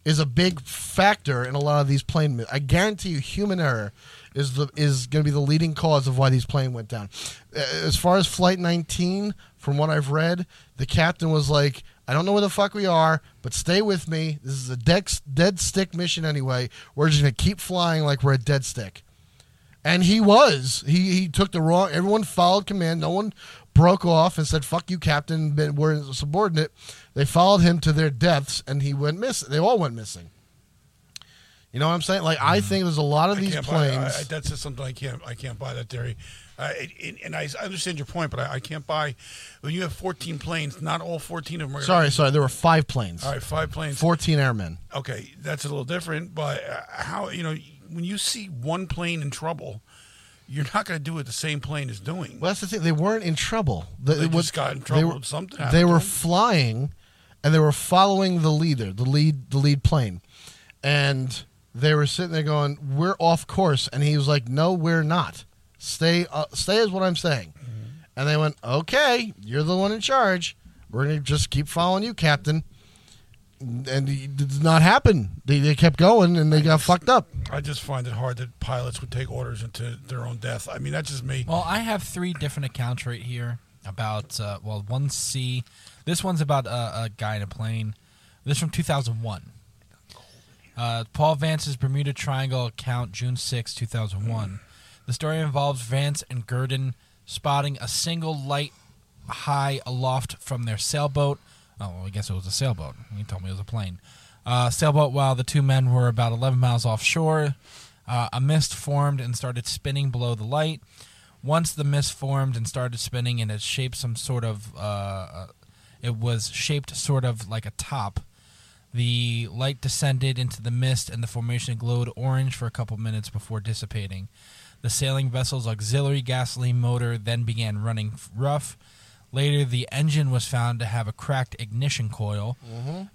is a big factor in a lot of these plane. I guarantee you, human error is the is going to be the leading cause of why these plane went down. As far as Flight 19, from what I've read, the captain was like, "I don't know where the fuck we are, but stay with me. This is a dead, dead stick mission anyway. We're just going to keep flying like we're a dead stick." And he was. He he took the wrong. Everyone followed command. No one broke off and said "fuck you, captain." We're subordinate. They followed him to their deaths, and he went missing. They all went missing. You know what I'm saying? Like I hmm. think there's a lot of I these can't buy, planes. I, I, that's just something I can't. I can't buy that theory. Uh, and, and I, understand your point, but I, I can't buy when you have 14 planes. Not all 14 of them are. sorry, sorry. There were five planes. All right, five planes. 14 airmen. Okay, that's a little different. But uh, how you know when you see one plane in trouble, you're not going to do what the same plane is doing. Well, that's the thing. They weren't in trouble. The, They just got in trouble They were, something They were flying, and they were following the leader, the lead, the lead plane, and they were sitting there going, "We're off course," and he was like, "No, we're not. Stay, uh, stay is what I'm saying." Mm-hmm. And they went, "Okay, you're the one in charge. We're gonna just keep following you, Captain." And it did not happen. They, they kept going, and they got fucked up. I just find it hard that pilots would take orders into their own death. I mean, that's just me. Well, I have three different accounts right here about uh, well, one C. This one's about a, a guy in a plane. This from 2001. Uh, Paul Vance's Bermuda Triangle account, June 6, 2001. The story involves Vance and Gurdon spotting a single light high aloft from their sailboat. Oh, well, I guess it was a sailboat. He told me it was a plane. Uh, sailboat while the two men were about 11 miles offshore. Uh, a mist formed and started spinning below the light. once the mist formed and started spinning and it shaped some sort of uh, uh, it was shaped sort of like a top the light descended into the mist and the formation glowed orange for a couple minutes before dissipating the sailing vessel's auxiliary gasoline motor then began running rough. Later the engine was found to have a cracked ignition coil.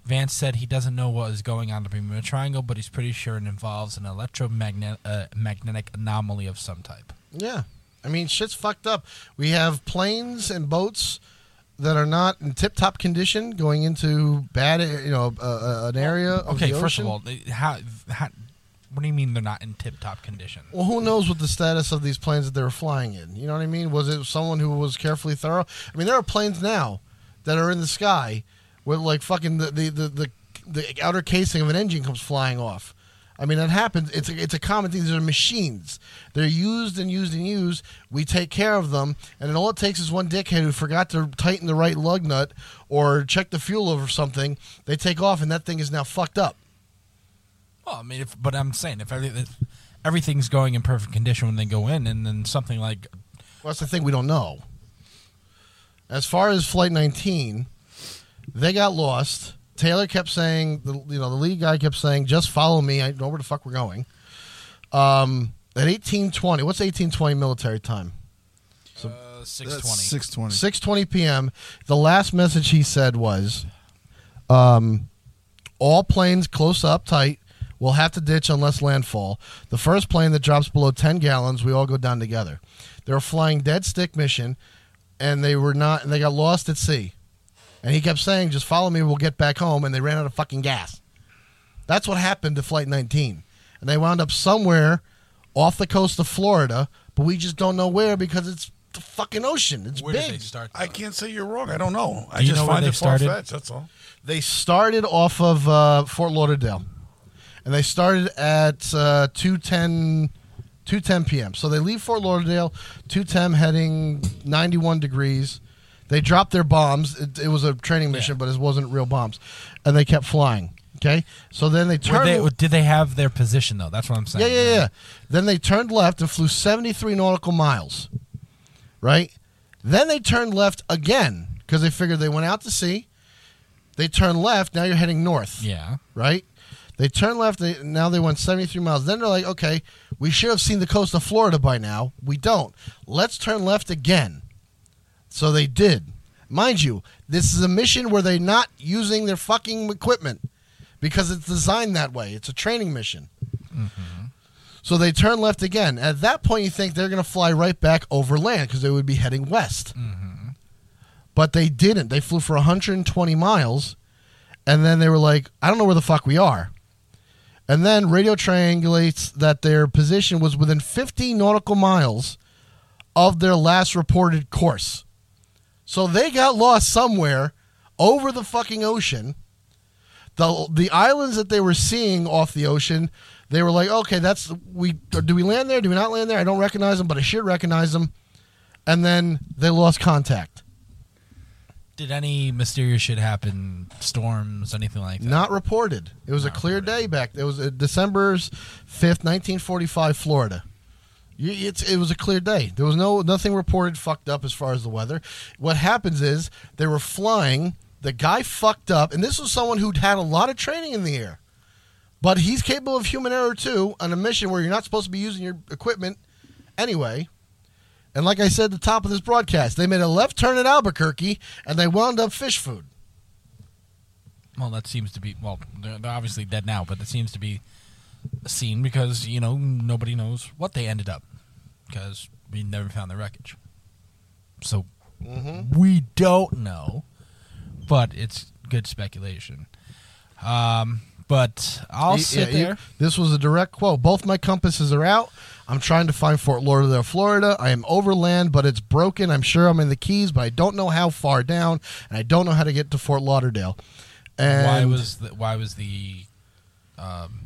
Vance said he doesn't know what is going on the bermuda triangle but he's pretty sure it involves an electromagnetic uh, magnetic anomaly of some type. Yeah. I mean, shit's fucked up. We have planes and boats that are not in tip-top condition going into bad, you know, uh, uh, an area of Okay, the first of all, how, how, what do you mean they're not in tip-top condition? Well, who knows what the status of these planes that they were flying in? You know what I mean? Was it someone who was carefully thorough? I mean, there are planes now that are in the sky where like fucking the the the, the, the outer casing of an engine comes flying off. I mean, that happens. It's a, it's a common thing. These are machines. They're used and used and used. We take care of them, and then all it takes is one dickhead who forgot to tighten the right lug nut or check the fuel over something. They take off, and that thing is now fucked up. Well, I mean, if, but I'm saying if, every, if everything's going in perfect condition when they go in, and then something like Well, that's the thing we don't know. As far as Flight 19, they got lost. Taylor kept saying, the you know, the lead guy kept saying, "Just follow me. I know where the fuck we're going." Um, at 1820, what's 1820 military time? uh, six That's twenty. 620. 6:20 p.m. The last message he said was, um, "All planes close up tight. We'll have to ditch unless landfall. The first plane that drops below 10 gallons, we all go down together." They were flying dead stick mission, and they were not. And they got lost at sea. And he kept saying, "Just follow me. We'll get back home." And they ran out of fucking gas. That's what happened to Flight 19, and they wound up somewhere off the coast of Florida, but we just don't know where because it's the fucking ocean. It's Where big. did they start? I can't say you're wrong. I don't know. I Do you just know where find they it far started? fetched. That's all. They started off of uh, Fort Lauderdale, and they started at uh, 210, 210 p.m. So they leave Fort Lauderdale, 210 heading 91 degrees. They dropped their bombs. It, it was a training mission, but it wasn't real bombs, and they kept flying. Okay, so then they turned. they, did they have their position though? That's what I'm saying. Yeah, yeah, yeah. Then they turned left and flew 73 nautical miles. Right? Then they turned left again because they figured they went out to sea. They turned left. Now you're heading north. Yeah. Right? They turned left. They, now they went 73 miles. Then they're like, okay, we should have seen the coast of Florida by now. We don't. Let's turn left again. So they did. Mind you, this is a mission where they're not using their fucking equipment because it's designed that way. It's a training mission. Mm-hmm. So they turn left again. At that point, you think they're going to fly right back over land because they would be heading west. Mm-hmm. But they didn't. They flew for 120 miles, and then they were like, I don't know where the fuck we are. And then radio triangulates that their position was within 50 nautical miles of their last reported course. So they got lost somewhere over the fucking ocean. The the islands that they were seeing off the ocean, they were like, okay, that's we do we land there? Do we not land there? I don't recognize them, but I should recognize them. And then they lost contact. Did any mysterious shit happen? Storms, anything like that? Not reported. It was a clear day back. It was uh, December fifth, nineteen forty-five, Florida. You- It's, it was a clear day. There was no nothing reported fucked up as far as the weather. What happens is they were flying. The guy fucked up, and this was someone who'd had a lot of training in the air, but he's capable of human error too on a mission where you're not supposed to be using your equipment anyway. And like I said at the top of this broadcast, they made a left turn at Albuquerque, and they wound up fish food. Well, that seems to be. Well, they're, they're obviously dead now, but it seems to be a scene because you know nobody knows what they ended up because we never found the wreckage. So we don't know, but it's good speculation. Um, but I'll sit yeah, there. this was a direct quote. Both my compasses are out. I'm trying to find Fort Lauderdale, Florida. I am overland, but it's broken. I'm sure I'm in the Keys, but I don't know how far down, and I don't know how to get to Fort Lauderdale. And why was the, why was the um,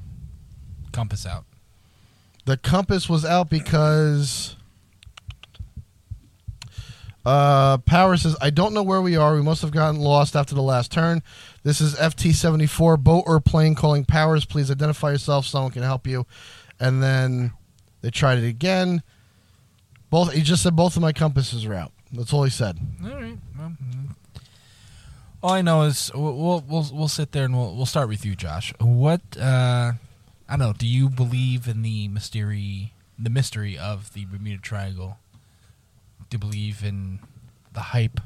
compass out? the compass was out because uh, Power says, I don't know where we are. We must have gotten lost after the last turn. This is FT 74, boat or plane calling Powers. Please identify yourself. Someone can help you. And then they tried it again. Both. He just said both of my compasses are out. That's all he said. All right. Well, mm. all I know is we'll we'll we'll, we'll sit there and we'll we'll start with you, Josh. What uh, I don't know. Do you believe in the mystery, the mystery of the Bermuda Triangle? Do you believe in the hype?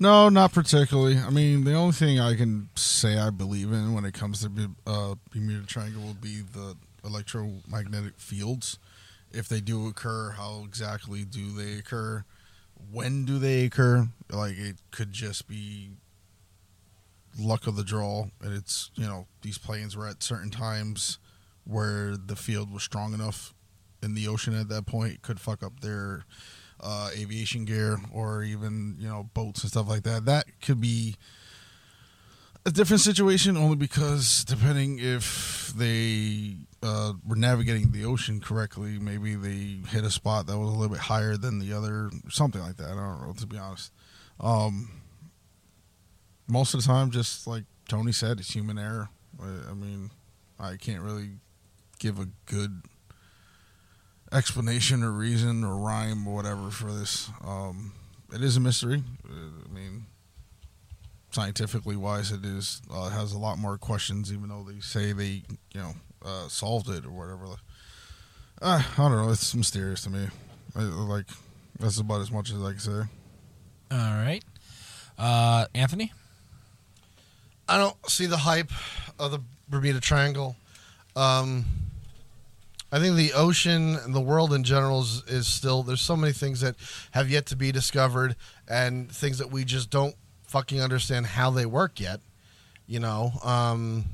No, not particularly. I mean, the only thing I can say I believe in when it comes to Be- uh, Bermuda Triangle will be the electromagnetic fields. If they do occur, how exactly do they occur? When do they occur? Like it could just be luck of the draw, and it's you know these planes were at certain times where the field was strong enough in the ocean at that point could fuck up their uh, aviation gear or even you know boats and stuff like that. That could be a different situation only because depending if they uh, were navigating the ocean correctly, maybe they hit a spot that was a little bit higher than the other, something like that. I don't know to be honest. Um, most of the time, just like Tony said, it's human error. I mean, I can't really give a good explanation or reason or rhyme or whatever for this. Um, it is a mystery. Uh, I mean, scientifically wise, it is uh, it has a lot more questions, even though they say they you know uh, solved it or whatever. Uh, I don't know. It's mysterious to me. I, like that's about as much as I can say. All right, uh, Anthony. I don't see the hype of the Bermuda Triangle. Um, I think the ocean and the world in general is, is still there's so many things that have yet to be discovered and things that we just don't fucking understand how they work yet. You know, um,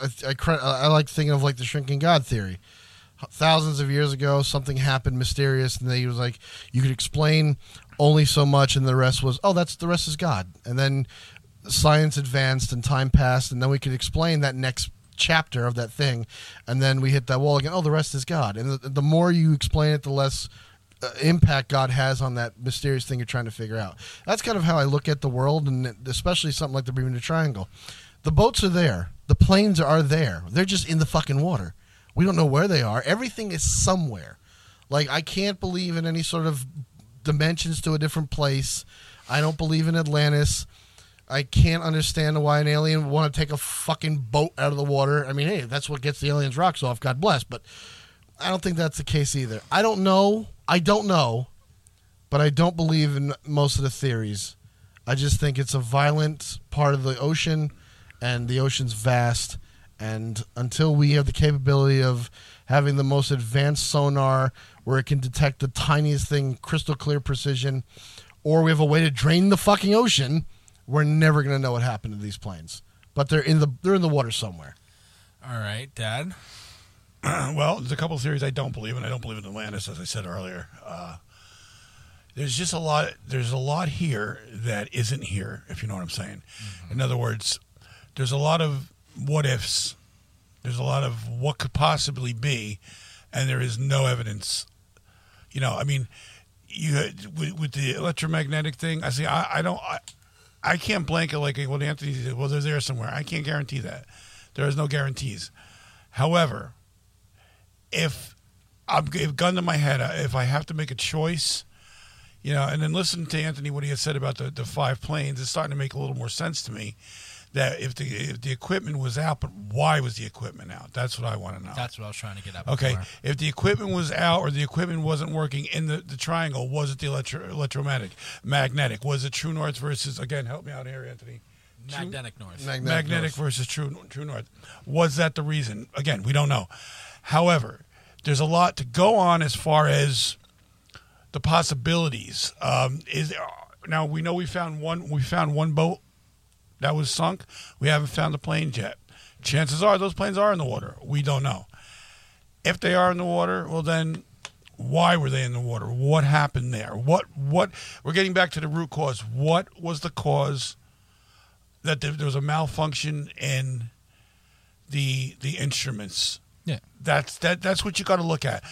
I, I, I like thinking of like the shrinking God theory. Thousands of years ago, something happened mysterious, and they was like you could explain only so much, and the rest was oh that's the rest is God, and then science advanced and time passed, and then we could explain that next chapter of that thing, and then we hit that wall again. Oh, the rest is God, and the, the more you explain it, the less uh, impact God has on that mysterious thing you're trying to figure out. That's kind of how I look at the world, and especially something like the Bermuda Triangle. The boats are there, the planes are there. They're just in the fucking water. We don't know where they are. Everything is somewhere. Like I can't believe in any sort of dimensions to a different place. I don't believe in Atlantis. I can't understand why an alien would want to take a fucking boat out of the water. I mean, hey, that's what gets the aliens' rocks off. God bless. But I don't think that's the case either. I don't know. I don't know. But I don't believe in most of the theories. I just think it's a violent part of the ocean, and the ocean's vast. And until we have the capability of having the most advanced sonar where it can detect the tiniest thing, crystal clear precision, or we have a way to drain the fucking ocean, we're never going to know what happened to these planes. But they're in the they're in the water somewhere. All right, Dad. well, there's a couple of theories I don't believe in. I don't believe in Atlantis, as I said earlier. Uh, there's just a lot. There's a lot here that isn't here. If you know what I'm saying. In other words, there's a lot of what ifs. There's a lot of what could possibly be, and there is no evidence. You know, I mean, you with, with the electromagnetic thing. I say I, I don't. I, I can't blanket like what Anthony said. Well, they're there somewhere. I can't guarantee that. There is no guarantees. However, if I'm if gun to my head, if I have to make a choice, you know, and then listen to Anthony what he had said about the, the five planes, it's starting to make a little more sense to me. That if the if the equipment was out, but why was the equipment out? That's what I want to know. That's what I was trying to get at. Okay, before. if the equipment was out or the equipment wasn't working in the, the triangle, was it the electro, electromagnetic? Magnetic? Was it true north versus again? Help me out here, Anthony. True- magnetic north. Magnetic magnetic north. versus true true north. Was that the reason? Again, we don't know. However, there's a lot to go on as far as the possibilities. Um, is there, now we know we found one. We found one boat that was sunk. We haven't found the planes yet. Chances are those planes are in the water. We don't know. If they are in the water, well then why were they in the water? What happened there? What what we're getting back to the root cause. What was the cause that there, there was a malfunction in the the instruments? Yeah. That's that that's what you got to look at.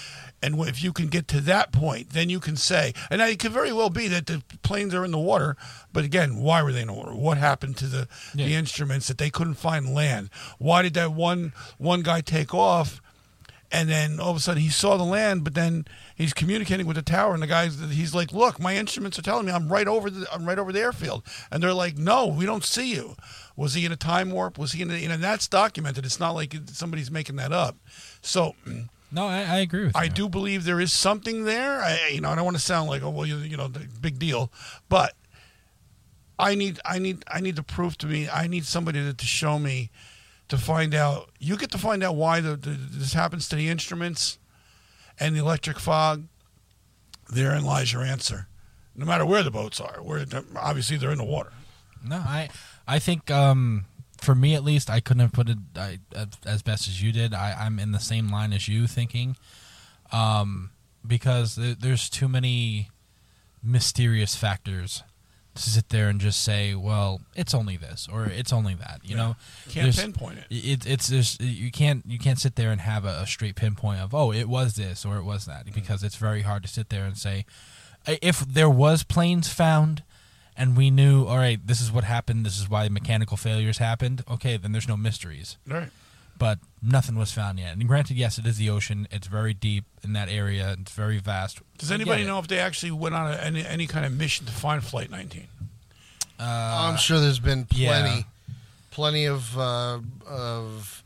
And if you can get to that point, then you can say, and now it could very well be that the planes are in the water, but again, why were they in the water? What happened to the, the instruments that they couldn't find land? Why did that one one guy take off and then all of a sudden he saw the land, but then he's communicating with the tower, and the guys he's like, "Look, my instruments are telling me I'm right over the I'm right over the airfield," and they're like, "No, we don't see you." Was he in a time warp? Was he in? A, you know, and that's documented. It's not like somebody's making that up. So. No, I, I agree with I you. do believe there is something there. I, you know, I don't want to sound like, oh well, you, you know, the big deal, but I need, I need, I need the proof to me. I need somebody to, to show me, to find out. You get to find out why the, the, this happens to the instruments and the electric fog. Therein lies your answer. No matter where the boats are, where obviously they're in the water. No, I I think um, for me at least, I couldn't have put it I, as best as you did. I, I'm in the same line as you thinking, um, because there, there's too many mysterious factors to sit there and just say, well, it's only this or it's only that. You know, Can't There's- pinpoint it. It, it's there's you can't you can't sit there and have a, a straight pinpoint of oh it was this or it was that mm-hmm. because it's very hard to sit there and say if there was planes found and we knew all right this is what happened this is why mechanical failures happened okay then there's no mysteries Right. But nothing was found yet and granted yes it is the ocean it's very deep in that area it's very vast Does I get anybody it. know if they actually went on a, any, any kind of mission to find Flight 19? I'm sure there's been plenty, yeah. plenty of uh, of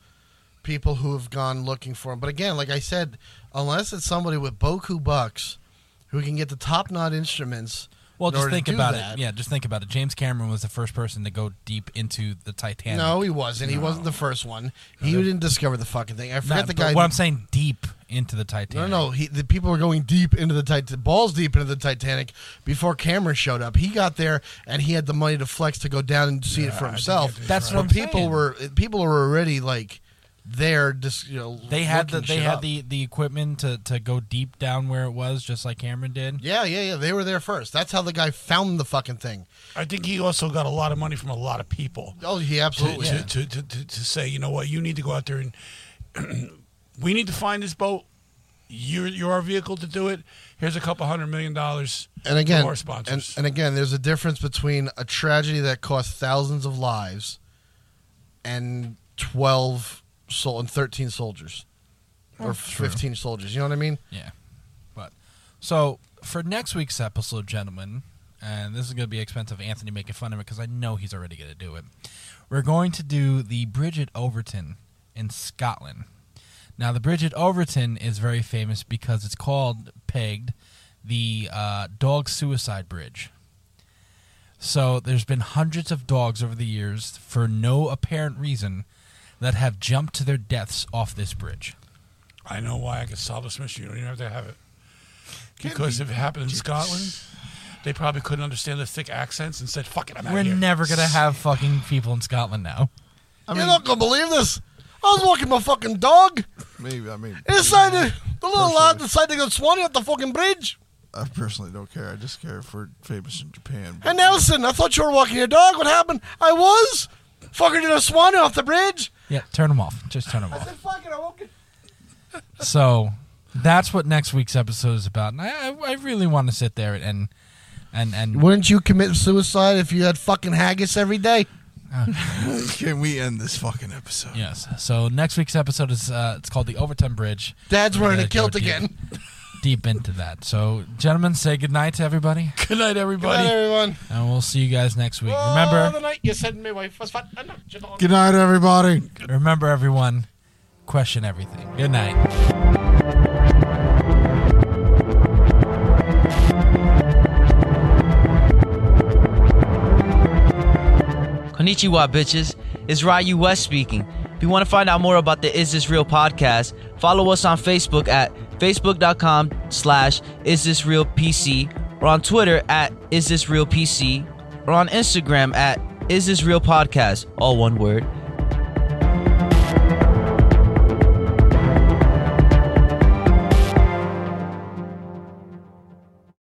people who have gone looking for him. But again, like I said, unless it's somebody with boku bucks who can get the top knot instruments. Well just think about that- it yeah just think about it james cameron was the first person to go deep into the titanic No, he wasn't. He wasn't the first one. He didn't discover the fucking thing. I forget Not- the but guy. What I'm saying deep into the No, titanic no, he, the people were going deep into the Titanic, balls deep into the Titanic before Cameron showed up. He got there and he had the money to flex to go down and see it for himself. That's what I'm people saying. were people were already like there, just you know. They had the they had up. the, the equipment to, to go deep down where it was, just like Cameron did. Yeah, yeah, yeah. They were there first. That's how the guy found the fucking thing. I think he also got a lot of money from a lot of people. Oh, he to, absolutely. to, did. to, to, to, to say, you know what, you need to go out there and we need to find this boat. You're, you're our vehicle to do it. Here's a couple hundred million dollars And again, from our and, sponsors. and again, there's a difference between a tragedy that cost thousands of lives and twelve sol- and thirteen soldiers or fifteen soldiers. You know what I mean? Yeah. But so for next week's episode, gentlemen, and this is going to be expensive. Anthony making fun of it because I know he's already going to do it. We're going to do the Bridget Overtoun in Scotland. Now, the Bridget Overtoun is very famous because it's called pegged the uh, dog suicide bridge. So there's been hundreds of dogs over the years for no apparent reason that have jumped to their deaths off this bridge. I know why I could solve this mystery. You don't even have to have it. Because if it happened in Scotland, they probably couldn't understand the thick accents and said, fuck it, I'm out We're here. never gonna have fucking people in Scotland now. I You're mean, not gonna believe this. I was walking my fucking dog. maybe. I mean, He decided the little lad decided to go swanning up the fucking bridge. I personally don't care. I just care for famous in Japan. And Nelson, I thought you were walking your dog. What happened? I was. Fucker did a swanning off the bridge. Yeah, turn them off. Just turn them I said, off. fuck it, I woke it. So that's what next week's episode is about, and I, I, I really want to sit there and and and Wouldn't you commit suicide if you had fucking haggis every day? Can we end this fucking episode? yes. So next week's episode is uh, it's called the Overtoun Bridge. Dad's wearing a gonna go kilt deep- again. Deep into that. So, gentlemen, say goodnight to everybody, Good night, Good everybody. night, everyone. and we'll see you guys next week. Oh, the Remember, night you said my wife was fat. I knocked you down. Good night, everybody. remember, everyone, question everything. Good night. Konnichiwa, bitches. It's Ryu West speaking. If you want to find out more about the Is This Real podcast, follow us on Facebook at facebook.com slash Is This Real PC or on Twitter at Is This Real PC or on Instagram at Is This Real Podcast, all one word.